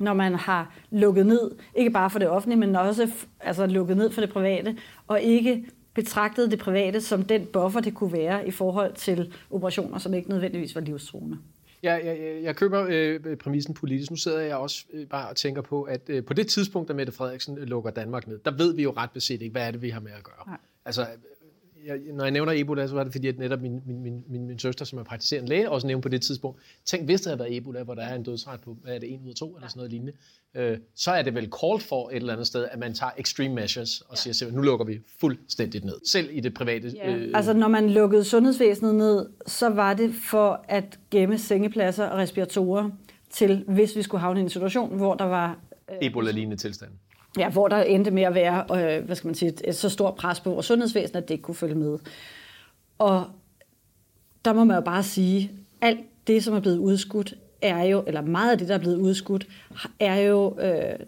når man har lukket ned, ikke bare for det offentlige, men også altså, lukket ned for det private, og ikke betragtet det private som den buffer, det kunne være i forhold til operationer, som ikke nødvendigvis var livstruende. Ja, jeg, jeg, jeg køber øh, præmissen politisk. Nu sidder jeg også øh, bare og tænker på, at øh, på det tidspunkt, da Mette Frederiksen øh, lukker Danmark ned, der ved vi jo ret beset ikke, hvad er det, vi har med at gøre. Nej. Altså, jeg, når jeg nævner Ebola, så var det fordi, at netop min, min, min, min, min søster, som er praktiserende læge, også nævnte på det tidspunkt, tænk, hvis der havde været Ebola, hvor der er en dødsret på, hvad er det, 1 ud af 2 eller sådan noget lignende, øh, så er det vel called for et eller andet sted, at man tager extreme measures og ja. siger, nu lukker vi fuldstændigt ned, selv i det private. Ja. Øh, altså når man lukkede sundhedsvæsenet ned, så var det for at gemme sengepladser og respiratorer til, hvis vi skulle havne i en situation, hvor der var... Øh, Ebola-lignende tilstand. Ja, hvor der endte med at være øh, hvad skal man sige, et, et så stort pres på vores sundhedsvæsen, at det ikke kunne følge med. Og der må man jo bare sige, alt det, som er blevet udskudt, er jo, eller meget af det, der er blevet udskudt, er jo øh,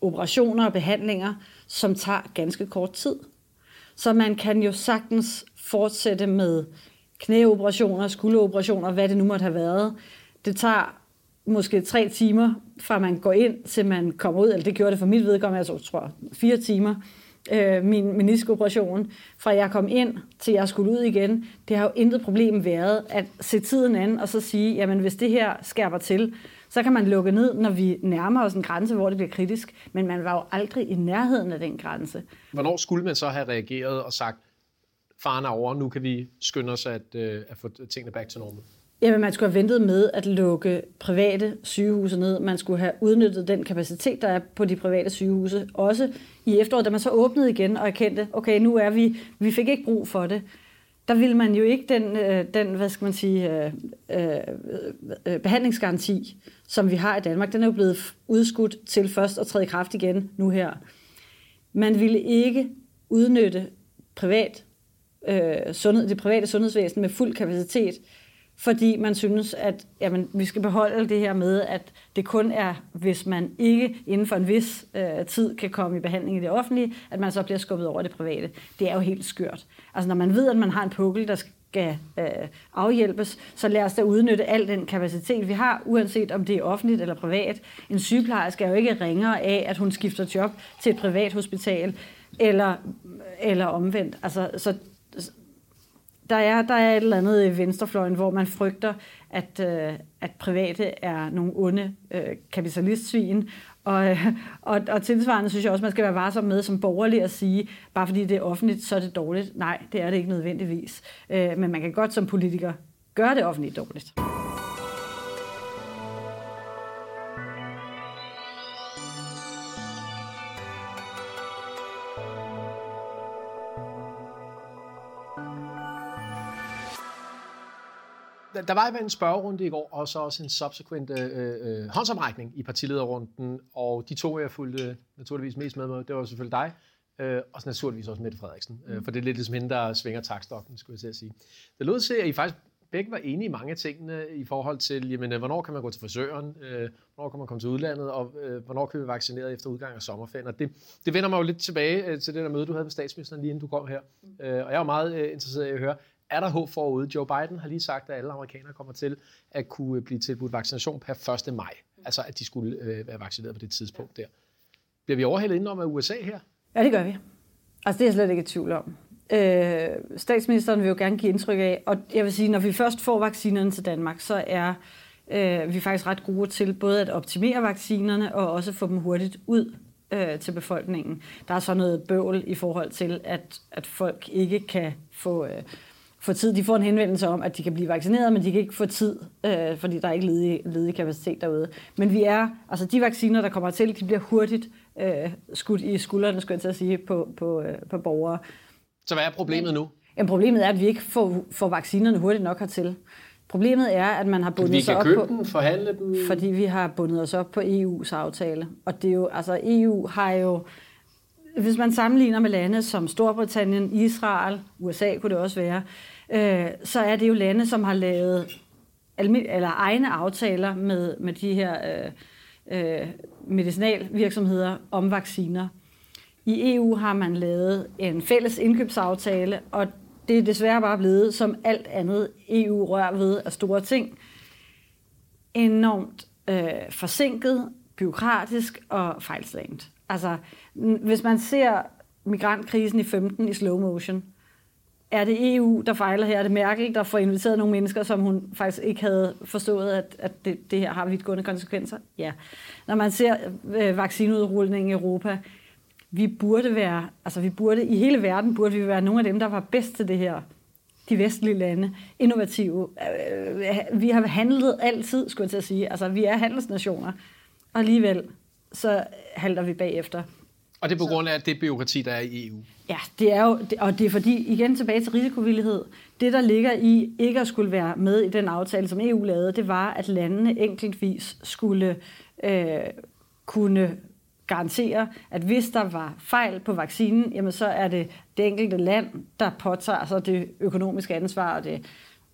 operationer og behandlinger, som tager ganske kort tid. Så man kan jo sagtens fortsætte med knæoperationer, skulderoperationer, hvad det nu måtte have været. Det tager måske tre timer, fra man går ind til man kommer ud, eller det gjorde det for mit vedkommende, altså tror fire timer, øh, min meniskoperation, fra jeg kom ind til jeg skulle ud igen, det har jo intet problem været at se tiden an og så sige, jamen hvis det her skærper til, så kan man lukke ned, når vi nærmer os en grænse, hvor det bliver kritisk. Men man var jo aldrig i nærheden af den grænse. Hvornår skulle man så have reageret og sagt, faren er over, nu kan vi skynde os at, øh, at få tingene back to normal? Jamen, man skulle have ventet med at lukke private sygehuse ned. Man skulle have udnyttet den kapacitet, der er på de private sygehuse. Også i efteråret, da man så åbnede igen og erkendte, okay, nu er vi, vi fik ikke brug for det. Der ville man jo ikke den, øh, den hvad skal man sige, øh, øh, behandlingsgaranti, som vi har i Danmark. Den er jo blevet udskudt til først at træde i kraft igen nu her. Man ville ikke udnytte privat, øh, sundhed, det private sundhedsvæsen med fuld kapacitet fordi man synes, at jamen, vi skal beholde det her med, at det kun er, hvis man ikke inden for en vis øh, tid kan komme i behandling i det offentlige, at man så bliver skubbet over det private. Det er jo helt skørt. Altså når man ved, at man har en pukkel, der skal øh, afhjælpes, så lad os da udnytte al den kapacitet, vi har, uanset om det er offentligt eller privat. En sygeplejerske er jo ikke ringere af, at hun skifter job til et privat hospital, eller, eller omvendt. Altså, så der er, der er et eller andet i venstrefløjen, hvor man frygter, at, øh, at private er nogle onde øh, kapitalistsvin. Og, og, og tilsvarende synes jeg også, man skal være varsom med som borgerlig at sige, bare fordi det er offentligt, så er det dårligt. Nej, det er det ikke nødvendigvis. Øh, men man kan godt som politiker gøre det offentligt dårligt. Der var en spørgerunde i går, og så også en subsequent øh, øh, håndsomrækning i partilederrunden, og de to, jeg fulgte naturligvis mest med mig, det var selvfølgelig dig, øh, og naturligvis også Mette Frederiksen, øh, for det er lidt ligesom hende, der svinger takstokken, skulle jeg til at sige. Det lød til, at I faktisk begge var enige i mange af tingene i forhold til, jamen, øh, hvornår kan man gå til frisøren, øh, hvornår kan man komme til udlandet, og øh, hvornår kan vi vaccinere efter udgang af sommerferien. Og det, det vender mig jo lidt tilbage øh, til det der møde, du havde med statsministeren lige inden du kom her. Øh, og jeg er jo meget øh, interesseret i at høre, er der håb forude? Joe Biden har lige sagt, at alle amerikanere kommer til at kunne øh, blive tilbudt vaccination per 1. maj. Altså, at de skulle øh, være vaccineret på det tidspunkt der. Bliver vi overhældet indenom af USA her? Ja, det gør vi. Altså, det er jeg slet ikke i tvivl om. Øh, statsministeren vil jo gerne give indtryk af, og jeg vil sige, når vi først får vaccinerne til Danmark, så er øh, vi faktisk ret gode til både at optimere vaccinerne og også få dem hurtigt ud øh, til befolkningen. Der er så noget bøvl i forhold til, at, at folk ikke kan få... Øh, få tid. De får en henvendelse om, at de kan blive vaccineret, men de kan ikke få tid, øh, fordi der er ikke ledig, ledig kapacitet derude. Men vi er, altså de vacciner, der kommer til, de bliver hurtigt øh, skudt i skuldrene, skulle jeg til at sige, på, på, øh, på borgere. Så hvad er problemet nu? Jamen, problemet er, at vi ikke får, får vaccinerne hurtigt nok hertil. Problemet er, at man har bundet sig op på... dem, forhandle dem? Fordi vi har bundet os op på EU's aftale. Og det er jo, altså EU har jo hvis man sammenligner med lande som Storbritannien, Israel, USA kunne det også være, øh, så er det jo lande, som har lavet eller egne aftaler med, med de her øh, øh, medicinalvirksomheder om vacciner. I EU har man lavet en fælles indkøbsaftale, og det er desværre bare blevet, som alt andet EU rør ved af store ting, enormt øh, forsinket, byråkratisk og fejlslagent. Altså, hvis man ser migrantkrisen i 15 i slow motion, er det EU, der fejler her? Er det Merkel, der får inviteret nogle mennesker, som hun faktisk ikke havde forstået, at, at det, det her har vidtgående konsekvenser? Ja. Når man ser øh, vaccineudrulningen i Europa, vi burde være, altså vi burde, i hele verden burde vi være nogle af dem, der var bedst til det her. De vestlige lande, innovative. Øh, øh vi har handlet altid, skulle jeg til at sige. Altså, vi er handelsnationer. Og alligevel, så halter vi bagefter. Og det er på grund af det byråkrati, der er i EU? Ja, det er jo, og det er fordi, igen tilbage til risikovillighed, det der ligger i ikke at skulle være med i den aftale, som EU lavede, det var, at landene enkeltvis skulle øh, kunne garantere, at hvis der var fejl på vaccinen, jamen så er det det enkelte land, der påtager altså det økonomiske ansvar og det,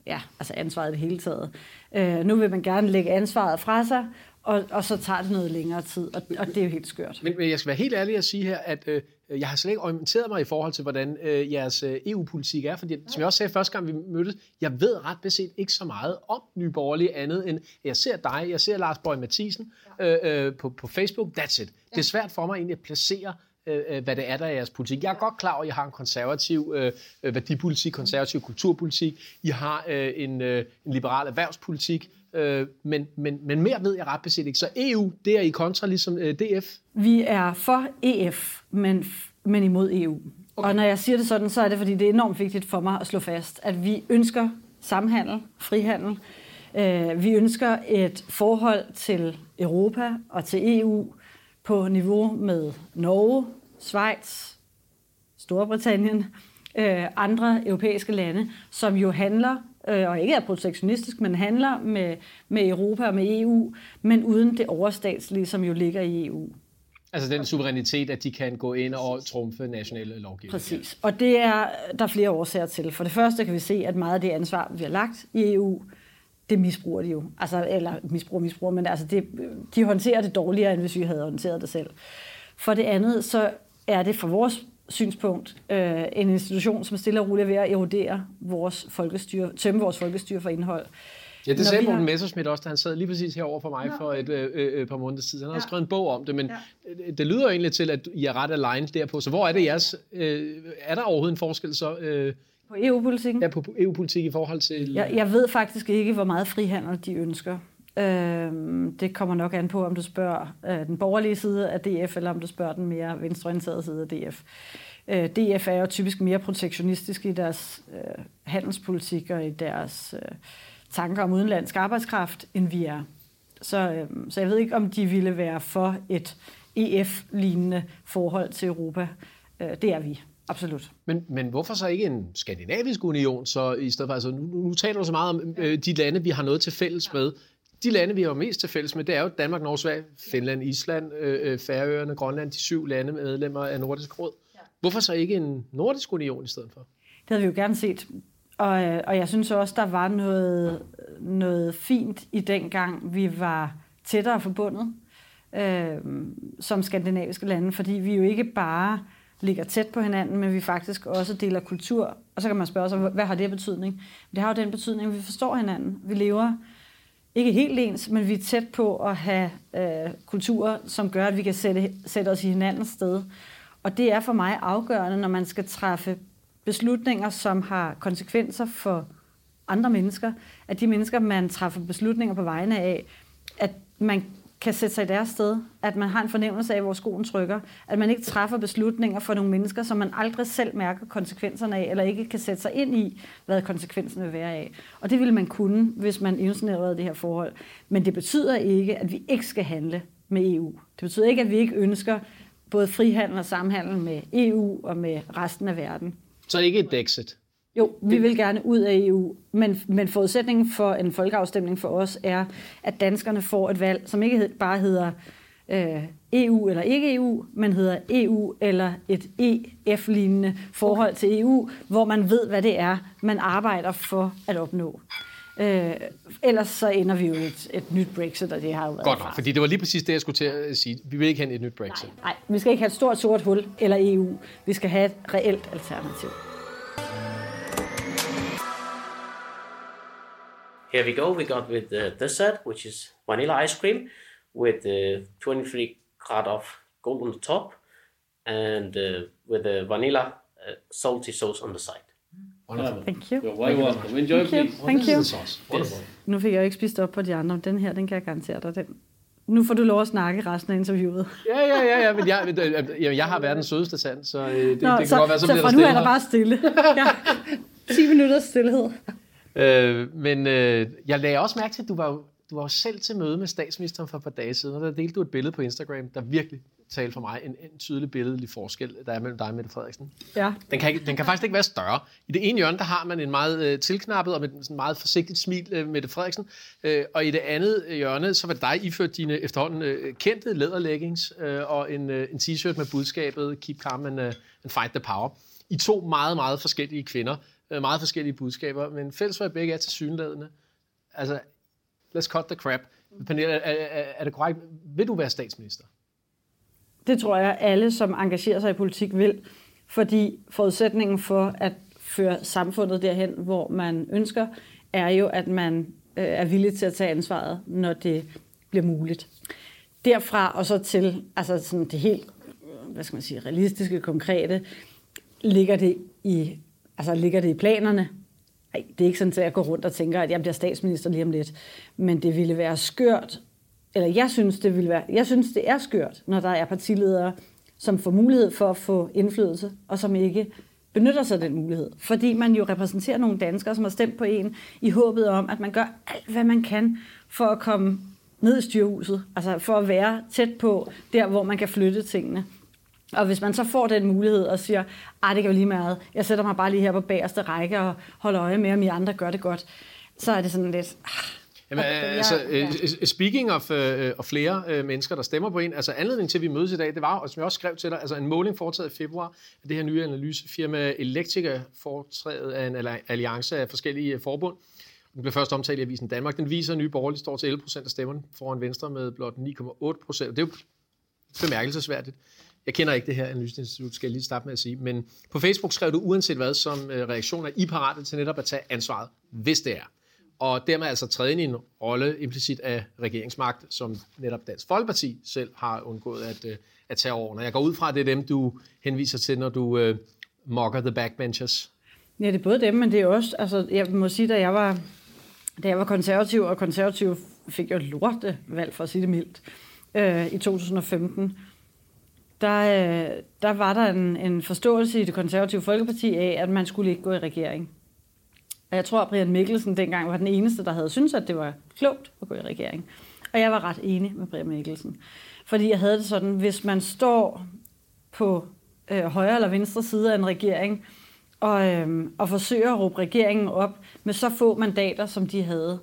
ja, altså ansvaret i det hele taget. Øh, nu vil man gerne lægge ansvaret fra sig, og, og så tager det noget længere tid, og, og det er jo helt skørt. Men, men jeg skal være helt ærlig at sige her, at øh, jeg har slet ikke orienteret mig i forhold til, hvordan øh, jeres øh, EU-politik er, fordi som jeg også sagde første gang, vi mødtes, jeg ved ret beset ikke så meget om Nye Borgerlige andet end, jeg ser dig, jeg ser Lars Bøge Mathisen øh, øh, på, på Facebook, that's it. Det er svært for mig egentlig at placere øh, øh, hvad det er, der er jeres politik. Jeg er godt klar over, at I har en konservativ øh, øh værdipolitik, konservativ kulturpolitik, I har øh, en, øh, en liberal erhvervspolitik, øh, men, men, men mere ved jeg ret beset ikke. Så EU, det er i kontra ligesom øh, DF? Vi er for EF, men, men imod EU. Okay. Og når jeg siger det sådan, så er det, fordi det er enormt vigtigt for mig at slå fast, at vi ønsker samhandel, frihandel. Øh, vi ønsker et forhold til Europa og til EU på niveau med Norge, Schweiz, Storbritannien, øh, andre europæiske lande, som jo handler øh, og ikke er protektionistisk, men handler med, med Europa og med EU, men uden det overstatslige, som jo ligger i EU. Altså den suverænitet, at de kan gå ind og trumfe nationale lovgivninger. Præcis. Og det er der er flere årsager til. For det første kan vi se, at meget af det ansvar, vi har lagt i EU, det misbruger de jo. Altså, eller misbruger, misbruger, men altså det, de håndterer det dårligere, end hvis vi havde håndteret det selv. For det andet, så er det for vores synspunkt øh, en institution, som stille og roligt er ved at erodere vores folkestyre, tømme vores folkestyre for indhold. Ja, det sagde Morten har... Messersmith også, da han sad lige præcis herover for mig Nå. for et øh, øh, øh par måneder siden. Han har ja. skrevet en bog om det, men ja. det lyder egentlig til, at I er ret aligned derpå. Så hvor er det jeres... Øh, er der overhovedet en forskel så... Øh, på EU-politikken? Ja, på EU-politik i forhold til... Jeg, jeg ved faktisk ikke, hvor meget frihandel de ønsker. Øh, det kommer nok an på, om du spørger øh, den borgerlige side af DF, eller om du spørger den mere venstreorienterede side af DF. Øh, DF er jo typisk mere protektionistisk i deres øh, handelspolitik og i deres øh, tanker om udenlandsk arbejdskraft, end vi er. Så, øh, så jeg ved ikke, om de ville være for et EF-lignende forhold til Europa. Øh, det er vi. Absolut. Men, men hvorfor så ikke en skandinavisk union, så i stedet for, altså nu, nu taler du så meget om øh, de lande, vi har noget til fælles med. De lande, vi har mest til fælles med, det er jo Danmark, Norge, Sverige, Finland, Island, øh, øh Færøerne, Grønland, de syv lande medlemmer af Nordisk Råd. Hvorfor så ikke en nordisk union i stedet for? Det havde vi jo gerne set. Og, øh, og jeg synes også, der var noget, noget fint i den gang, vi var tættere forbundet øh, som skandinaviske lande, fordi vi jo ikke bare ligger tæt på hinanden, men vi faktisk også deler kultur. Og så kan man spørge sig, hvad har det betydning? Det har jo den betydning, at vi forstår hinanden. Vi lever ikke helt ens, men vi er tæt på at have øh, kulturer, som gør, at vi kan sætte, sætte os i hinandens sted. Og det er for mig afgørende, når man skal træffe beslutninger, som har konsekvenser for andre mennesker, at de mennesker, man træffer beslutninger på vegne af, at man kan sætte sig i deres sted, at man har en fornemmelse af, hvor skoen trykker, at man ikke træffer beslutninger for nogle mennesker, som man aldrig selv mærker konsekvenserne af, eller ikke kan sætte sig ind i, hvad konsekvensen vil være af. Og det ville man kunne, hvis man indsnævrede det her forhold. Men det betyder ikke, at vi ikke skal handle med EU. Det betyder ikke, at vi ikke ønsker både frihandel og samhandel med EU og med resten af verden. Så ikke et dexit? Jo, vi vil gerne ud af EU, men, men forudsætningen for en folkeafstemning for os er, at danskerne får et valg, som ikke bare hedder øh, EU eller ikke EU, men hedder EU eller et EF-lignende forhold okay. til EU, hvor man ved, hvad det er, man arbejder for at opnå. Øh, ellers så ender vi jo et, et nyt Brexit, og det har jo været Godt nok, fordi det var lige præcis det, jeg skulle til at sige. Vi vil ikke have et nyt Brexit. Nej, nej, vi skal ikke have et stort sort hul eller EU. Vi skal have et reelt alternativ. Here we go. We got with the dessert, which is vanilla ice cream with the 23 grad of gold on the top and uh, with the vanilla uh, salty sauce on the side. Wonderful. Thank you. You're very welcome. Enjoy, Thank you. please. Thank you. sauce. Wonderful. Nu fik jeg jo ikke spist op på de andre, men den her, den kan jeg garantere dig. Den. Nu får du lov at snakke resten af interviewet. Ja, ja, ja, ja, men jeg, øh, øh, jamen, jeg har verdens sødeste tand, så øh, det, det kan så, godt være, så, så bliver fra der nu stille er der bare stille. Ja. 10 minutters stillhed. Øh, men øh, jeg lagde også mærke til, at du var, jo, du var jo selv til møde med statsministeren for et par dage siden, og der delte du et billede på Instagram, der virkelig talte for mig en, en tydelig billedlig forskel, der er mellem dig og Mette Frederiksen. Ja. Den kan, ikke- den kan faktisk ikke være større. I det ene hjørne, der har man en meget øh, tilknappet og med sådan meget forsigtigt smil, øh, Mette Frederiksen. Øh, og i det andet hjørne, så var det dig iført dine efterhånden øh, kendte læderleggings øh, og en, øh, en t-shirt med budskabet Keep calm and, uh, and fight the power. I to meget, meget forskellige kvinder, Øh, meget forskellige budskaber, men fælles for at begge er til synlædende. Altså, let's cut the crap. Pernille, er, er, er det korrekt? Vil du være statsminister? Det tror jeg, alle, som engagerer sig i politik, vil. Fordi forudsætningen for at føre samfundet derhen, hvor man ønsker, er jo, at man øh, er villig til at tage ansvaret, når det bliver muligt. Derfra og så til altså sådan det helt øh, hvad skal man sige, realistiske, konkrete, ligger det i, altså ligger det i planerne. Nej, det er ikke sådan, at jeg går rundt og tænker, at jeg bliver statsminister lige om lidt. Men det ville være skørt, eller jeg synes, det ville være, jeg synes, det er skørt, når der er partiledere, som får mulighed for at få indflydelse, og som ikke benytter sig af den mulighed. Fordi man jo repræsenterer nogle danskere, som har stemt på en, i håbet om, at man gør alt, hvad man kan for at komme ned i styrehuset. Altså for at være tæt på der, hvor man kan flytte tingene. Og hvis man så får den mulighed og siger, ej, det kan jo lige meget, jeg sætter mig bare lige her på bagerste række og holder øje med, om I andre gør det godt, så er det sådan lidt... ah, Jamen, jeg- altså, ja. ja. speaking of, uh, of flere uh, mennesker, der stemmer på en, altså anledningen til, at vi mødes i dag, det var, og som jeg også skrev til dig, altså en måling foretaget i februar af det her nye analysefirma Electrica, foretaget af en alli- alliance af forskellige øh, forbund. Den blev først omtalt i Avisen Danmark. Den viser, at Nye Borgerlige står til 11 procent af stemmerne foran Venstre med blot 9,8 procent. Det er jo bemærkelsesværdigt. Jeg kender ikke det her analyseinstitut, skal jeg lige starte med at sige, men på Facebook skrev du uanset hvad som øh, reaktioner, I parate til netop at tage ansvaret, hvis det er. Og dermed altså træde ind i en rolle implicit af regeringsmagt, som netop Dansk Folkeparti selv har undgået at, øh, at tage over. Når jeg går ud fra, at det er dem, du henviser til, når du øh, mocker the backbenchers. Ja, det er både dem, men det er også, altså jeg må sige, da jeg var, da jeg var konservativ, og konservativ fik jo lorte valg, for at sige det mildt, øh, i 2015, der, øh, der var der en, en forståelse i det konservative Folkeparti af, at man skulle ikke gå i regering. Og jeg tror, at Brian Mikkelsen dengang var den eneste, der havde syntes, at det var klogt at gå i regering. Og jeg var ret enig med Brian Mikkelsen. Fordi jeg havde det sådan, hvis man står på øh, højre eller venstre side af en regering, og, øh, og forsøger at råbe regeringen op med så få mandater, som de havde,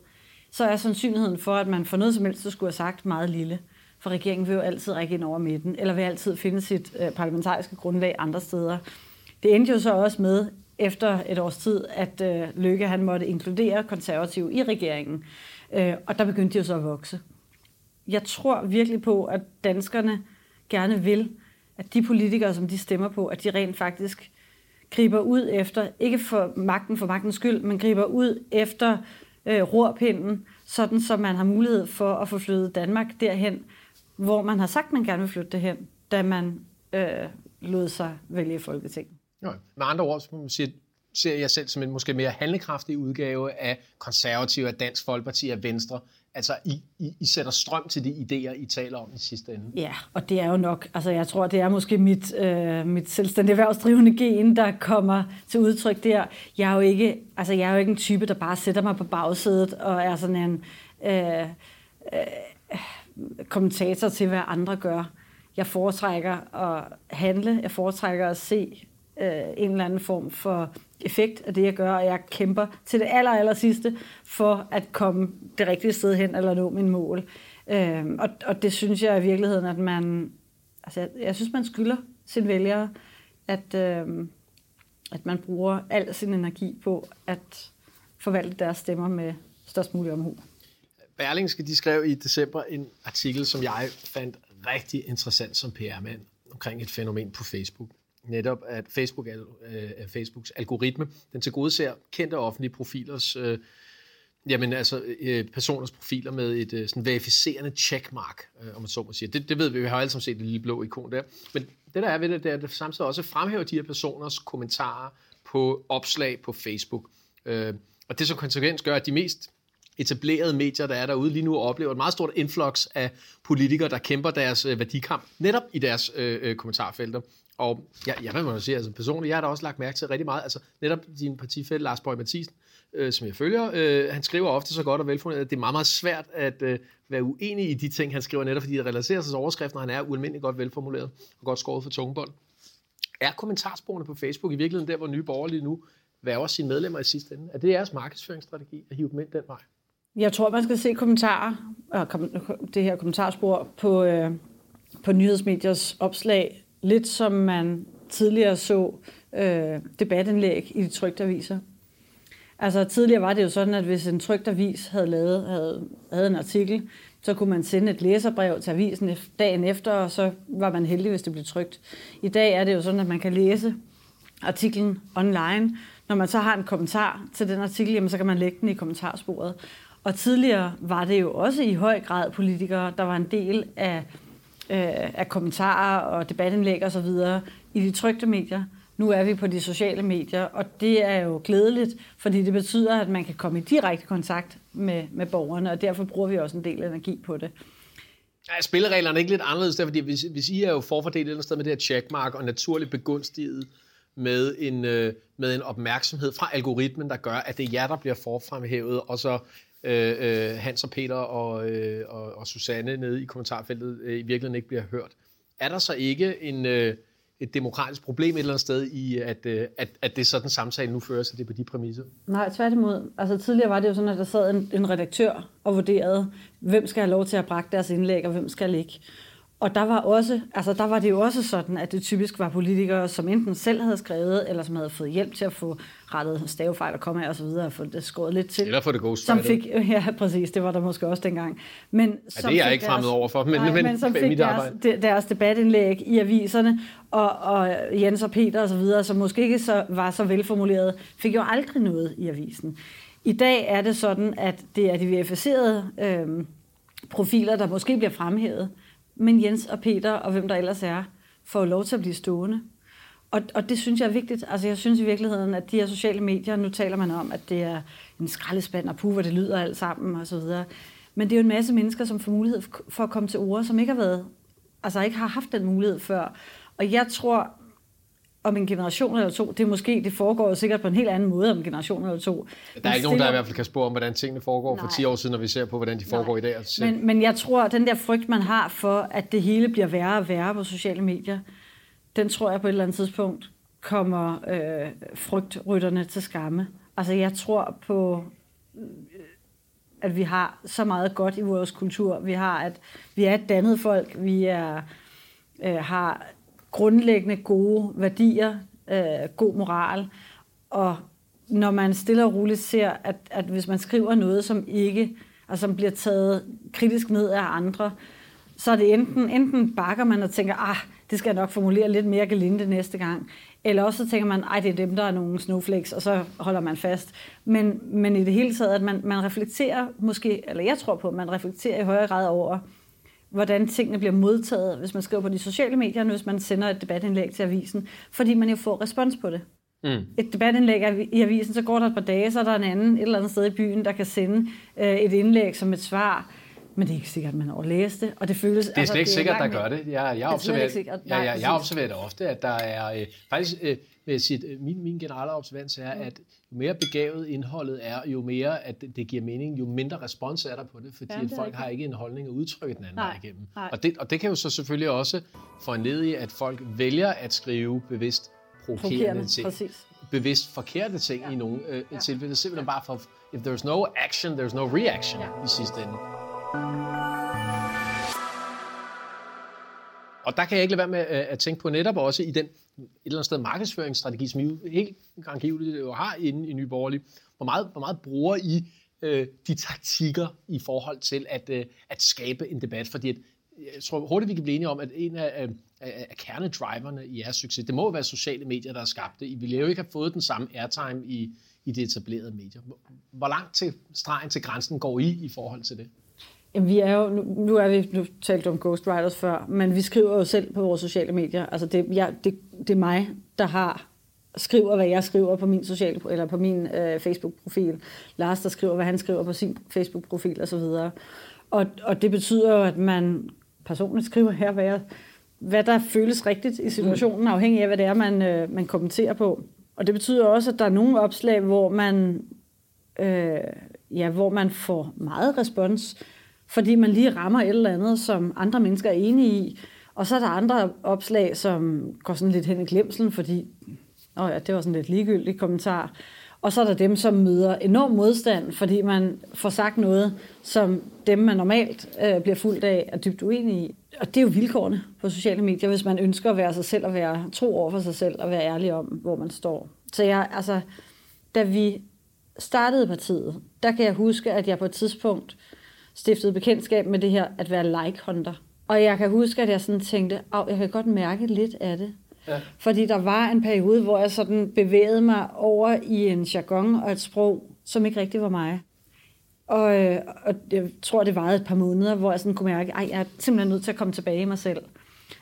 så er sandsynligheden for, at man for noget som helst skulle have sagt meget lille. For regeringen vil jo altid række ind over midten, eller vil altid finde sit øh, parlamentariske grundlag andre steder. Det endte jo så også med, efter et års tid, at øh, Løkke han måtte inkludere konservative i regeringen. Øh, og der begyndte de jo så at vokse. Jeg tror virkelig på, at danskerne gerne vil, at de politikere, som de stemmer på, at de rent faktisk griber ud efter, ikke for magten for magtens skyld, men griber ud efter øh, rorpinden, sådan så man har mulighed for at få flyttet Danmark derhen, hvor man har sagt, man gerne vil flytte det hen, da man øh, lod sig vælge Folketinget. Jo, med andre ord, så må man sige, ser jeg selv som en måske mere handlekraftig udgave af konservative, af Dansk Folkeparti, af Venstre. Altså, I, I, I sætter strøm til de idéer, I taler om i sidste ende. Ja, og det er jo nok, altså jeg tror, det er måske mit, øh, mit selvstændige erhvervsdrivende gen, der kommer til udtryk der. Jeg er jo ikke, altså jeg er jo ikke en type, der bare sætter mig på bagsædet og er sådan en øh, øh, kommentator til, hvad andre gør. Jeg foretrækker at handle, jeg foretrækker at se øh, en eller anden form for effekt af det, jeg gør, og jeg kæmper til det aller, aller sidste for at komme det rigtige sted hen eller nå min mål. Øh, og, og det synes jeg i virkeligheden, at man... Altså, jeg, jeg synes, man skylder sine vælgere, at, øh, at man bruger al sin energi på at forvalte deres stemmer med størst mulig omhu. Berlingske, de skrev i december en artikel, som jeg fandt rigtig interessant som PR-mand omkring et fænomen på Facebook. Netop at Facebook øh, Facebooks algoritme, den tilgodeser kendte offentlige profilers, øh, jamen altså øh, personers profiler med et øh, sådan verificerende checkmark, øh, om man så må sige. Det, det ved vi, vi har alle sammen set det lille blå ikon der. Men det der er ved det, det er, at det samtidig også fremhæver de her personers kommentarer, på opslag på Facebook. Øh, og det som konsekvens gør, at de mest etablerede medier, der er derude lige nu, oplever et meget stort influx af politikere, der kæmper deres øh, værdikamp netop i deres øh, øh kommentarfelter. Og ja, jeg vil sige, altså personligt, jeg har da også lagt mærke til rigtig meget, altså netop din partifælle Lars Borg Mathisen, øh, som jeg følger, øh, han skriver ofte så godt og velfundet, at det er meget, meget svært at øh, være uenig i de ting, han skriver, netop fordi det relaterer sig til overskriften, og han er ualmindeligt godt velformuleret og godt skåret for tungebånd. Er kommentarsporene på Facebook i virkeligheden der, hvor Nye Borgerlige nu værger sine medlemmer i sidste ende? Er det jeres markedsføringsstrategi at hive dem ind den vej? Jeg tror, man skal se kommentarer, øh, det her kommentarspor på, øh, på nyhedsmediers opslag, lidt som man tidligere så øh, debatindlæg i de trygte aviser. Altså tidligere var det jo sådan, at hvis en trygt avis havde, lavet, havde, havde en artikel, så kunne man sende et læserbrev til avisen dagen efter, og så var man heldig, hvis det blev trygt. I dag er det jo sådan, at man kan læse artiklen online. Når man så har en kommentar til den artikel, jamen, så kan man lægge den i kommentarsporet. Og tidligere var det jo også i høj grad politikere, der var en del af, øh, af kommentarer og debatindlæg osv. i de trygte medier. Nu er vi på de sociale medier, og det er jo glædeligt, fordi det betyder, at man kan komme i direkte kontakt med, med borgerne, og derfor bruger vi også en del energi på det. Ja, spillereglerne er ikke lidt anderledes, der, fordi hvis, hvis I er jo forfordelt et eller andet sted med det her checkmark, og naturligt begunstiget med en, øh, med en opmærksomhed fra algoritmen, der gør, at det er jer, der bliver forfremhævet, og så øh, øh, Hans og Peter og, øh, og, og Susanne nede i kommentarfeltet øh, i virkeligheden ikke bliver hørt. Er der så ikke en, øh, et demokratisk problem et eller andet sted i, at, øh, at, at det er sådan samtale nu fører sig det på de præmisser? Nej, tværtimod. Altså tidligere var det jo sådan, at der sad en, en redaktør og vurderede, hvem skal have lov til at brække deres indlæg, og hvem skal ikke. Og der var, også, altså der var det jo også sådan, at det typisk var politikere, som enten selv havde skrevet, eller som havde fået hjælp til at få rettet stavefejl og komme og så videre, og få det skåret lidt til. Eller få det Som fik, ja, præcis, det var der måske også dengang. Men ja, som det er jeg ikke fremmed over for, men, nej, men, men som fik deres, deres debatindlæg i aviserne, og, og Jens og Peter og så videre, som måske ikke så, var så velformuleret, fik jo aldrig noget i avisen. I dag er det sådan, at det er de verificerede øh, profiler, der måske bliver fremhævet, men Jens og Peter og hvem der ellers er, får lov til at blive stående. Og, og det synes jeg er vigtigt. Altså jeg synes i virkeligheden, at de her sociale medier, nu taler man om, at det er en skraldespand og puh, hvor det lyder alt sammen og så videre. Men det er jo en masse mennesker, som får mulighed for at komme til ord, som ikke har været, altså ikke har haft den mulighed før. Og jeg tror, om en generation eller to, det er måske, det foregår jo sikkert på en helt anden måde om en generation eller to. Der er ikke nogen, der i hvert fald kan spore om, hvordan tingene foregår Nej. for 10 år siden, når vi ser på, hvordan de foregår Nej. i dag. Men, men jeg tror, at den der frygt, man har for, at det hele bliver værre og værre på sociale medier, den tror jeg på et eller andet tidspunkt kommer øh, frygtrytterne til skamme. Altså jeg tror på, at vi har så meget godt i vores kultur. Vi har, at vi er et dannet folk. Vi er, øh, har grundlæggende gode værdier, øh, god moral. Og når man stille og roligt ser, at, at hvis man skriver noget, som ikke, altså som bliver taget kritisk ned af andre, så er det enten, enten bakker man og tænker, ah, det skal jeg nok formulere lidt mere gelinde næste gang, eller også så tænker man, ej, det er dem, der er nogle snowflakes, og så holder man fast. Men, men i det hele taget, at man, man reflekterer måske, eller jeg tror på, at man reflekterer i højere grad over, hvordan tingene bliver modtaget, hvis man skriver på de sociale medier, hvis man sender et debatindlæg til avisen, fordi man jo får respons på det. Mm. Et debatindlæg i avisen, så går der et par dage, så er der en anden et eller andet sted i byen, der kan sende øh, et indlæg som et svar. Men det er ikke sikkert, at man har læst det, og det føles... Det er slet ikke sikkert, der gør det. Jeg, jeg, observerer, jeg, jeg, jeg observerer det ofte, at der er... Øh, faktisk, øh, sige, øh, min, min generelle observans er, at jo mere begavet indholdet er, jo mere at det, det giver mening, jo mindre respons er der på det, fordi ja, det folk ikke. har ikke en holdning at udtrykke den anden Nej. igennem. Og det, og det kan jo så selvfølgelig også få en led i, at folk vælger at skrive bevidst provokerende ting. Præcis. Bevidst forkerte ting ja. i nogle øh, ja. tilfælde. Simpelthen bare for, if there's no action, there's no reaction ja. i sidste ende. Og der kan jeg ikke lade være med øh, at tænke på netop også i den et eller andet sted markedsføringsstrategi, som I jo helt givet jo øh, har inde i Nye Borgerlige. Hvor meget, hvor meget bruger I øh, de taktikker i forhold til at, øh, at skabe en debat? Fordi at, jeg tror hurtigt, vi kan blive enige om, at en af, øh, af, af kernedriverne i jeres succes, det må være sociale medier, der har skabt det. I ville jo ikke have fået den samme airtime i, i det etablerede medier. Hvor langt til stregen til grænsen går I i forhold til det? Jamen, vi er jo, nu, nu er vi, nu talte om ghostwriters før, men vi skriver jo selv på vores sociale medier. Altså, det, ja, det, det er mig, der har skriver, hvad jeg skriver på min social eller på min øh, Facebook-profil. Lars, der skriver, hvad han skriver på sin Facebook-profil osv. Og, og det betyder jo, at man personligt skriver her, hvad, jeg, hvad der føles rigtigt i situationen, afhængig af, hvad det er, man, øh, man kommenterer på. Og det betyder også, at der er nogle opslag, hvor man, øh, ja, hvor man får meget respons, fordi man lige rammer et eller andet, som andre mennesker er enige i. Og så er der andre opslag, som går sådan lidt hen i glemselen, fordi Åh ja, det var sådan lidt ligegyldigt kommentar. Og så er der dem, som møder enorm modstand, fordi man får sagt noget, som dem, man normalt øh, bliver fuldt af, er dybt uenige i. Og det er jo vilkårene på sociale medier, hvis man ønsker at være sig selv og være tro over for sig selv og være ærlig om, hvor man står. Så jeg, altså, da vi startede partiet, der kan jeg huske, at jeg på et tidspunkt stiftede bekendtskab med det her at være like-hunter. Og jeg kan huske, at jeg sådan tænkte, at jeg kan godt mærke lidt af det. Ja. Fordi der var en periode, hvor jeg sådan bevægede mig over i en jargon og et sprog, som ikke rigtig var mig. Og, øh, og jeg tror, det varede et par måneder, hvor jeg sådan kunne mærke, at jeg er simpelthen nødt til at komme tilbage i mig selv.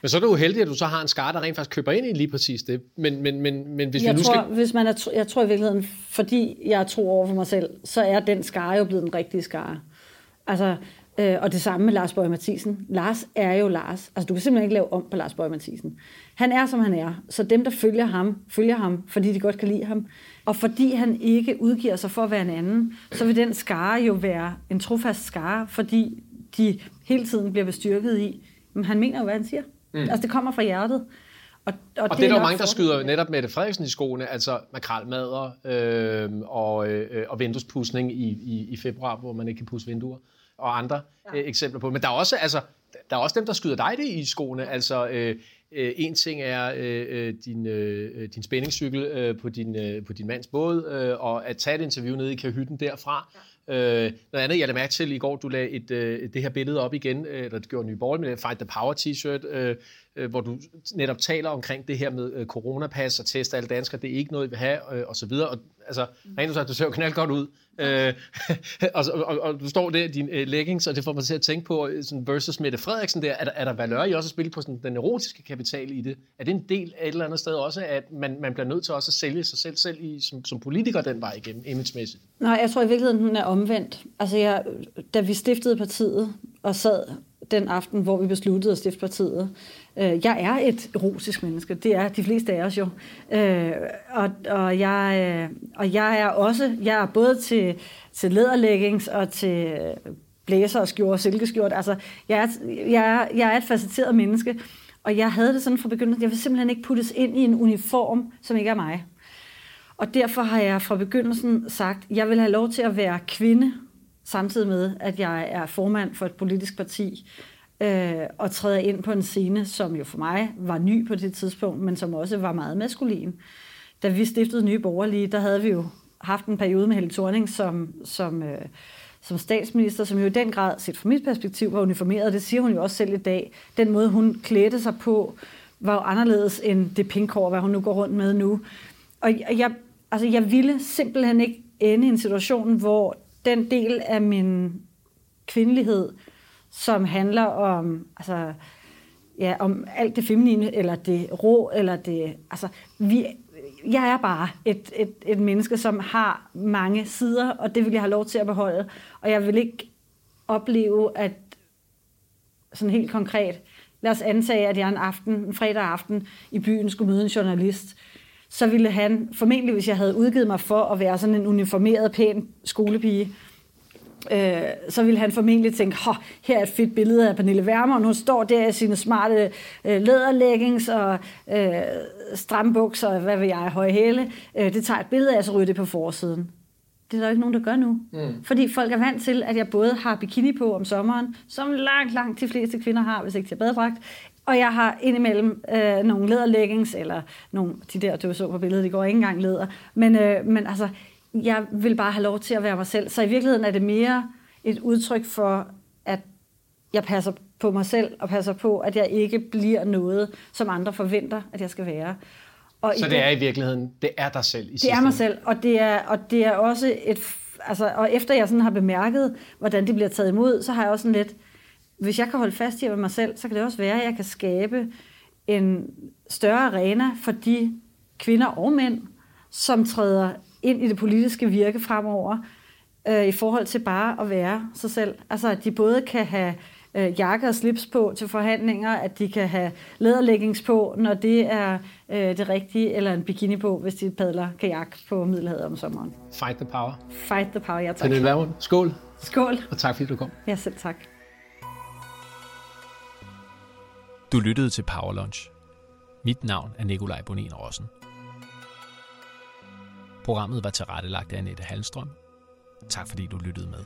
Men så er du heldig, at du så har en skar, der rent faktisk køber ind i lige præcis det. Men, men, men, men hvis jeg vi nu tror, skal... Hvis man er, jeg tror i virkeligheden, fordi jeg er tro over for mig selv, så er den skar jo blevet den rigtige skar. Altså, Øh, og det samme med Lars Bøge Mathisen. Lars er jo Lars. Altså, du kan simpelthen ikke lave om på Lars Bøge Mathisen. Han er, som han er. Så dem, der følger ham, følger ham, fordi de godt kan lide ham. Og fordi han ikke udgiver sig for at være en anden, så vil den skare jo være en trofast skare, fordi de hele tiden bliver bestyrket i, men han mener jo, hvad han siger. Mm. Altså, det kommer fra hjertet. Og, og, og det, det er der mange, der skyder netop Mette Frederiksen i skoene, altså makralmadder øh, og, øh, og vinduespudsning i, i, i februar, hvor man ikke kan pusse vinduer og andre ja. øh, eksempler på. Men der er også, altså, der er også dem, der skyder dig det i skoene. Altså, øh, øh, en ting er øh, øh, din, øh, din spændingscykel øh, på, din, øh, på din mands båd, øh, og at tage et interview nede i kahytten derfra. Ja. Øh, noget andet, jeg lagde mærke til i går, du lagde et, øh, det her billede op igen, øh, eller det gjorde Nye Borg med Fight the Power t-shirt, øh, øh, hvor du netop taler omkring det her med øh, coronapas og teste alle danskere, det er ikke noget, vi vil have, øh, og så videre. Og, altså, rent sagt, du ser jo knald godt ud. Øh, og, og, og, du står der i din øh, leggings, og det får mig til at tænke på sådan versus Mette Frederiksen der. Er der, er der valør i også at spille på sådan, den erotiske kapital i det? Er det en del af et eller andet sted også, at man, man bliver nødt til også at sælge sig selv, selv i, som, som politiker den vej igennem, imagemæssigt? Nej, jeg tror i virkeligheden, den er omvendt. Altså, jeg, da vi stiftede partiet og sad den aften, hvor vi besluttede at stifte partiet, Øh, jeg er et erotisk menneske. Det er de fleste af os jo. Øh, og, og, jeg, øh, og jeg er også, jeg er både til, til læderleggings og til blæser og skjort og silkeskjort. Altså, jeg er, jeg, er, jeg er et facetteret menneske, og jeg havde det sådan fra begyndelsen, jeg vil simpelthen ikke puttes ind i en uniform, som ikke er mig. Og derfor har jeg fra begyndelsen sagt, jeg vil have lov til at være kvinde, samtidig med, at jeg er formand for et politisk parti øh, og træder ind på en scene, som jo for mig var ny på det tidspunkt, men som også var meget maskulin. Da vi stiftede Nye Borgerlige, der havde vi jo haft en periode med Helle Thorning som, som, øh, som statsminister, som jo i den grad, set fra mit perspektiv, var uniformeret. Det siger hun jo også selv i dag. Den måde, hun klædte sig på, var jo anderledes end det pinkhår, hvad hun nu går rundt med nu. Og jeg, altså, jeg ville simpelthen ikke ende i en situation, hvor den del af min kvindelighed som handler om, altså, ja, om alt det feminine, eller det rå, eller det... Altså, vi, jeg er bare et, et, et menneske, som har mange sider, og det vil jeg have lov til at beholde. Og jeg vil ikke opleve, at sådan helt konkret, lad os antage, at jeg en aften, en fredag aften i byen skulle møde en journalist, så ville han formentlig, hvis jeg havde udgivet mig for at være sådan en uniformeret, pæn skolepige, øh, så ville han formentlig tænke, her er et fedt billede af Pernille Wermer, og hun står der i sine smarte øh, læderleggings og øh, strambukser, og hvad vil jeg, høje hæle. Øh, det tager et billede af, så ryger det på forsiden. Det er der ikke nogen, der gør nu. Mm. Fordi folk er vant til, at jeg både har bikini på om sommeren, som langt, langt de fleste kvinder har, hvis ikke til badedragt, og jeg har indimellem øh, nogle læderleggings, eller nogle, de der, du så på billedet, de går ikke engang læder. Men, øh, men altså, jeg vil bare have lov til at være mig selv. Så i virkeligheden er det mere et udtryk for, at jeg passer på mig selv, og passer på, at jeg ikke bliver noget, som andre forventer, at jeg skal være. Og så det er i virkeligheden, det er dig selv i Det er mig selv, og det er, og det er også et... Altså, og efter jeg sådan har bemærket, hvordan det bliver taget imod, så har jeg også sådan lidt, hvis jeg kan holde fast i mig selv, så kan det også være, at jeg kan skabe en større arena for de kvinder og mænd, som træder ind i det politiske virke fremover, øh, i forhold til bare at være sig selv. Altså, at de både kan have øh, jakke og slips på til forhandlinger, at de kan have læderleggings på, når det er øh, det rigtige, eller en bikini på, hvis de padler kajak på Middelhavet om sommeren. Fight the power. Fight the power, ja tak. Pernille Vermund, skål, Skål. og tak fordi du kom. Ja, selv tak. Du lyttede til Power Lunch. Mit navn er Nikolaj Bonin Rossen. Programmet var tilrettelagt af Annette Halstrøm. Tak fordi du lyttede med.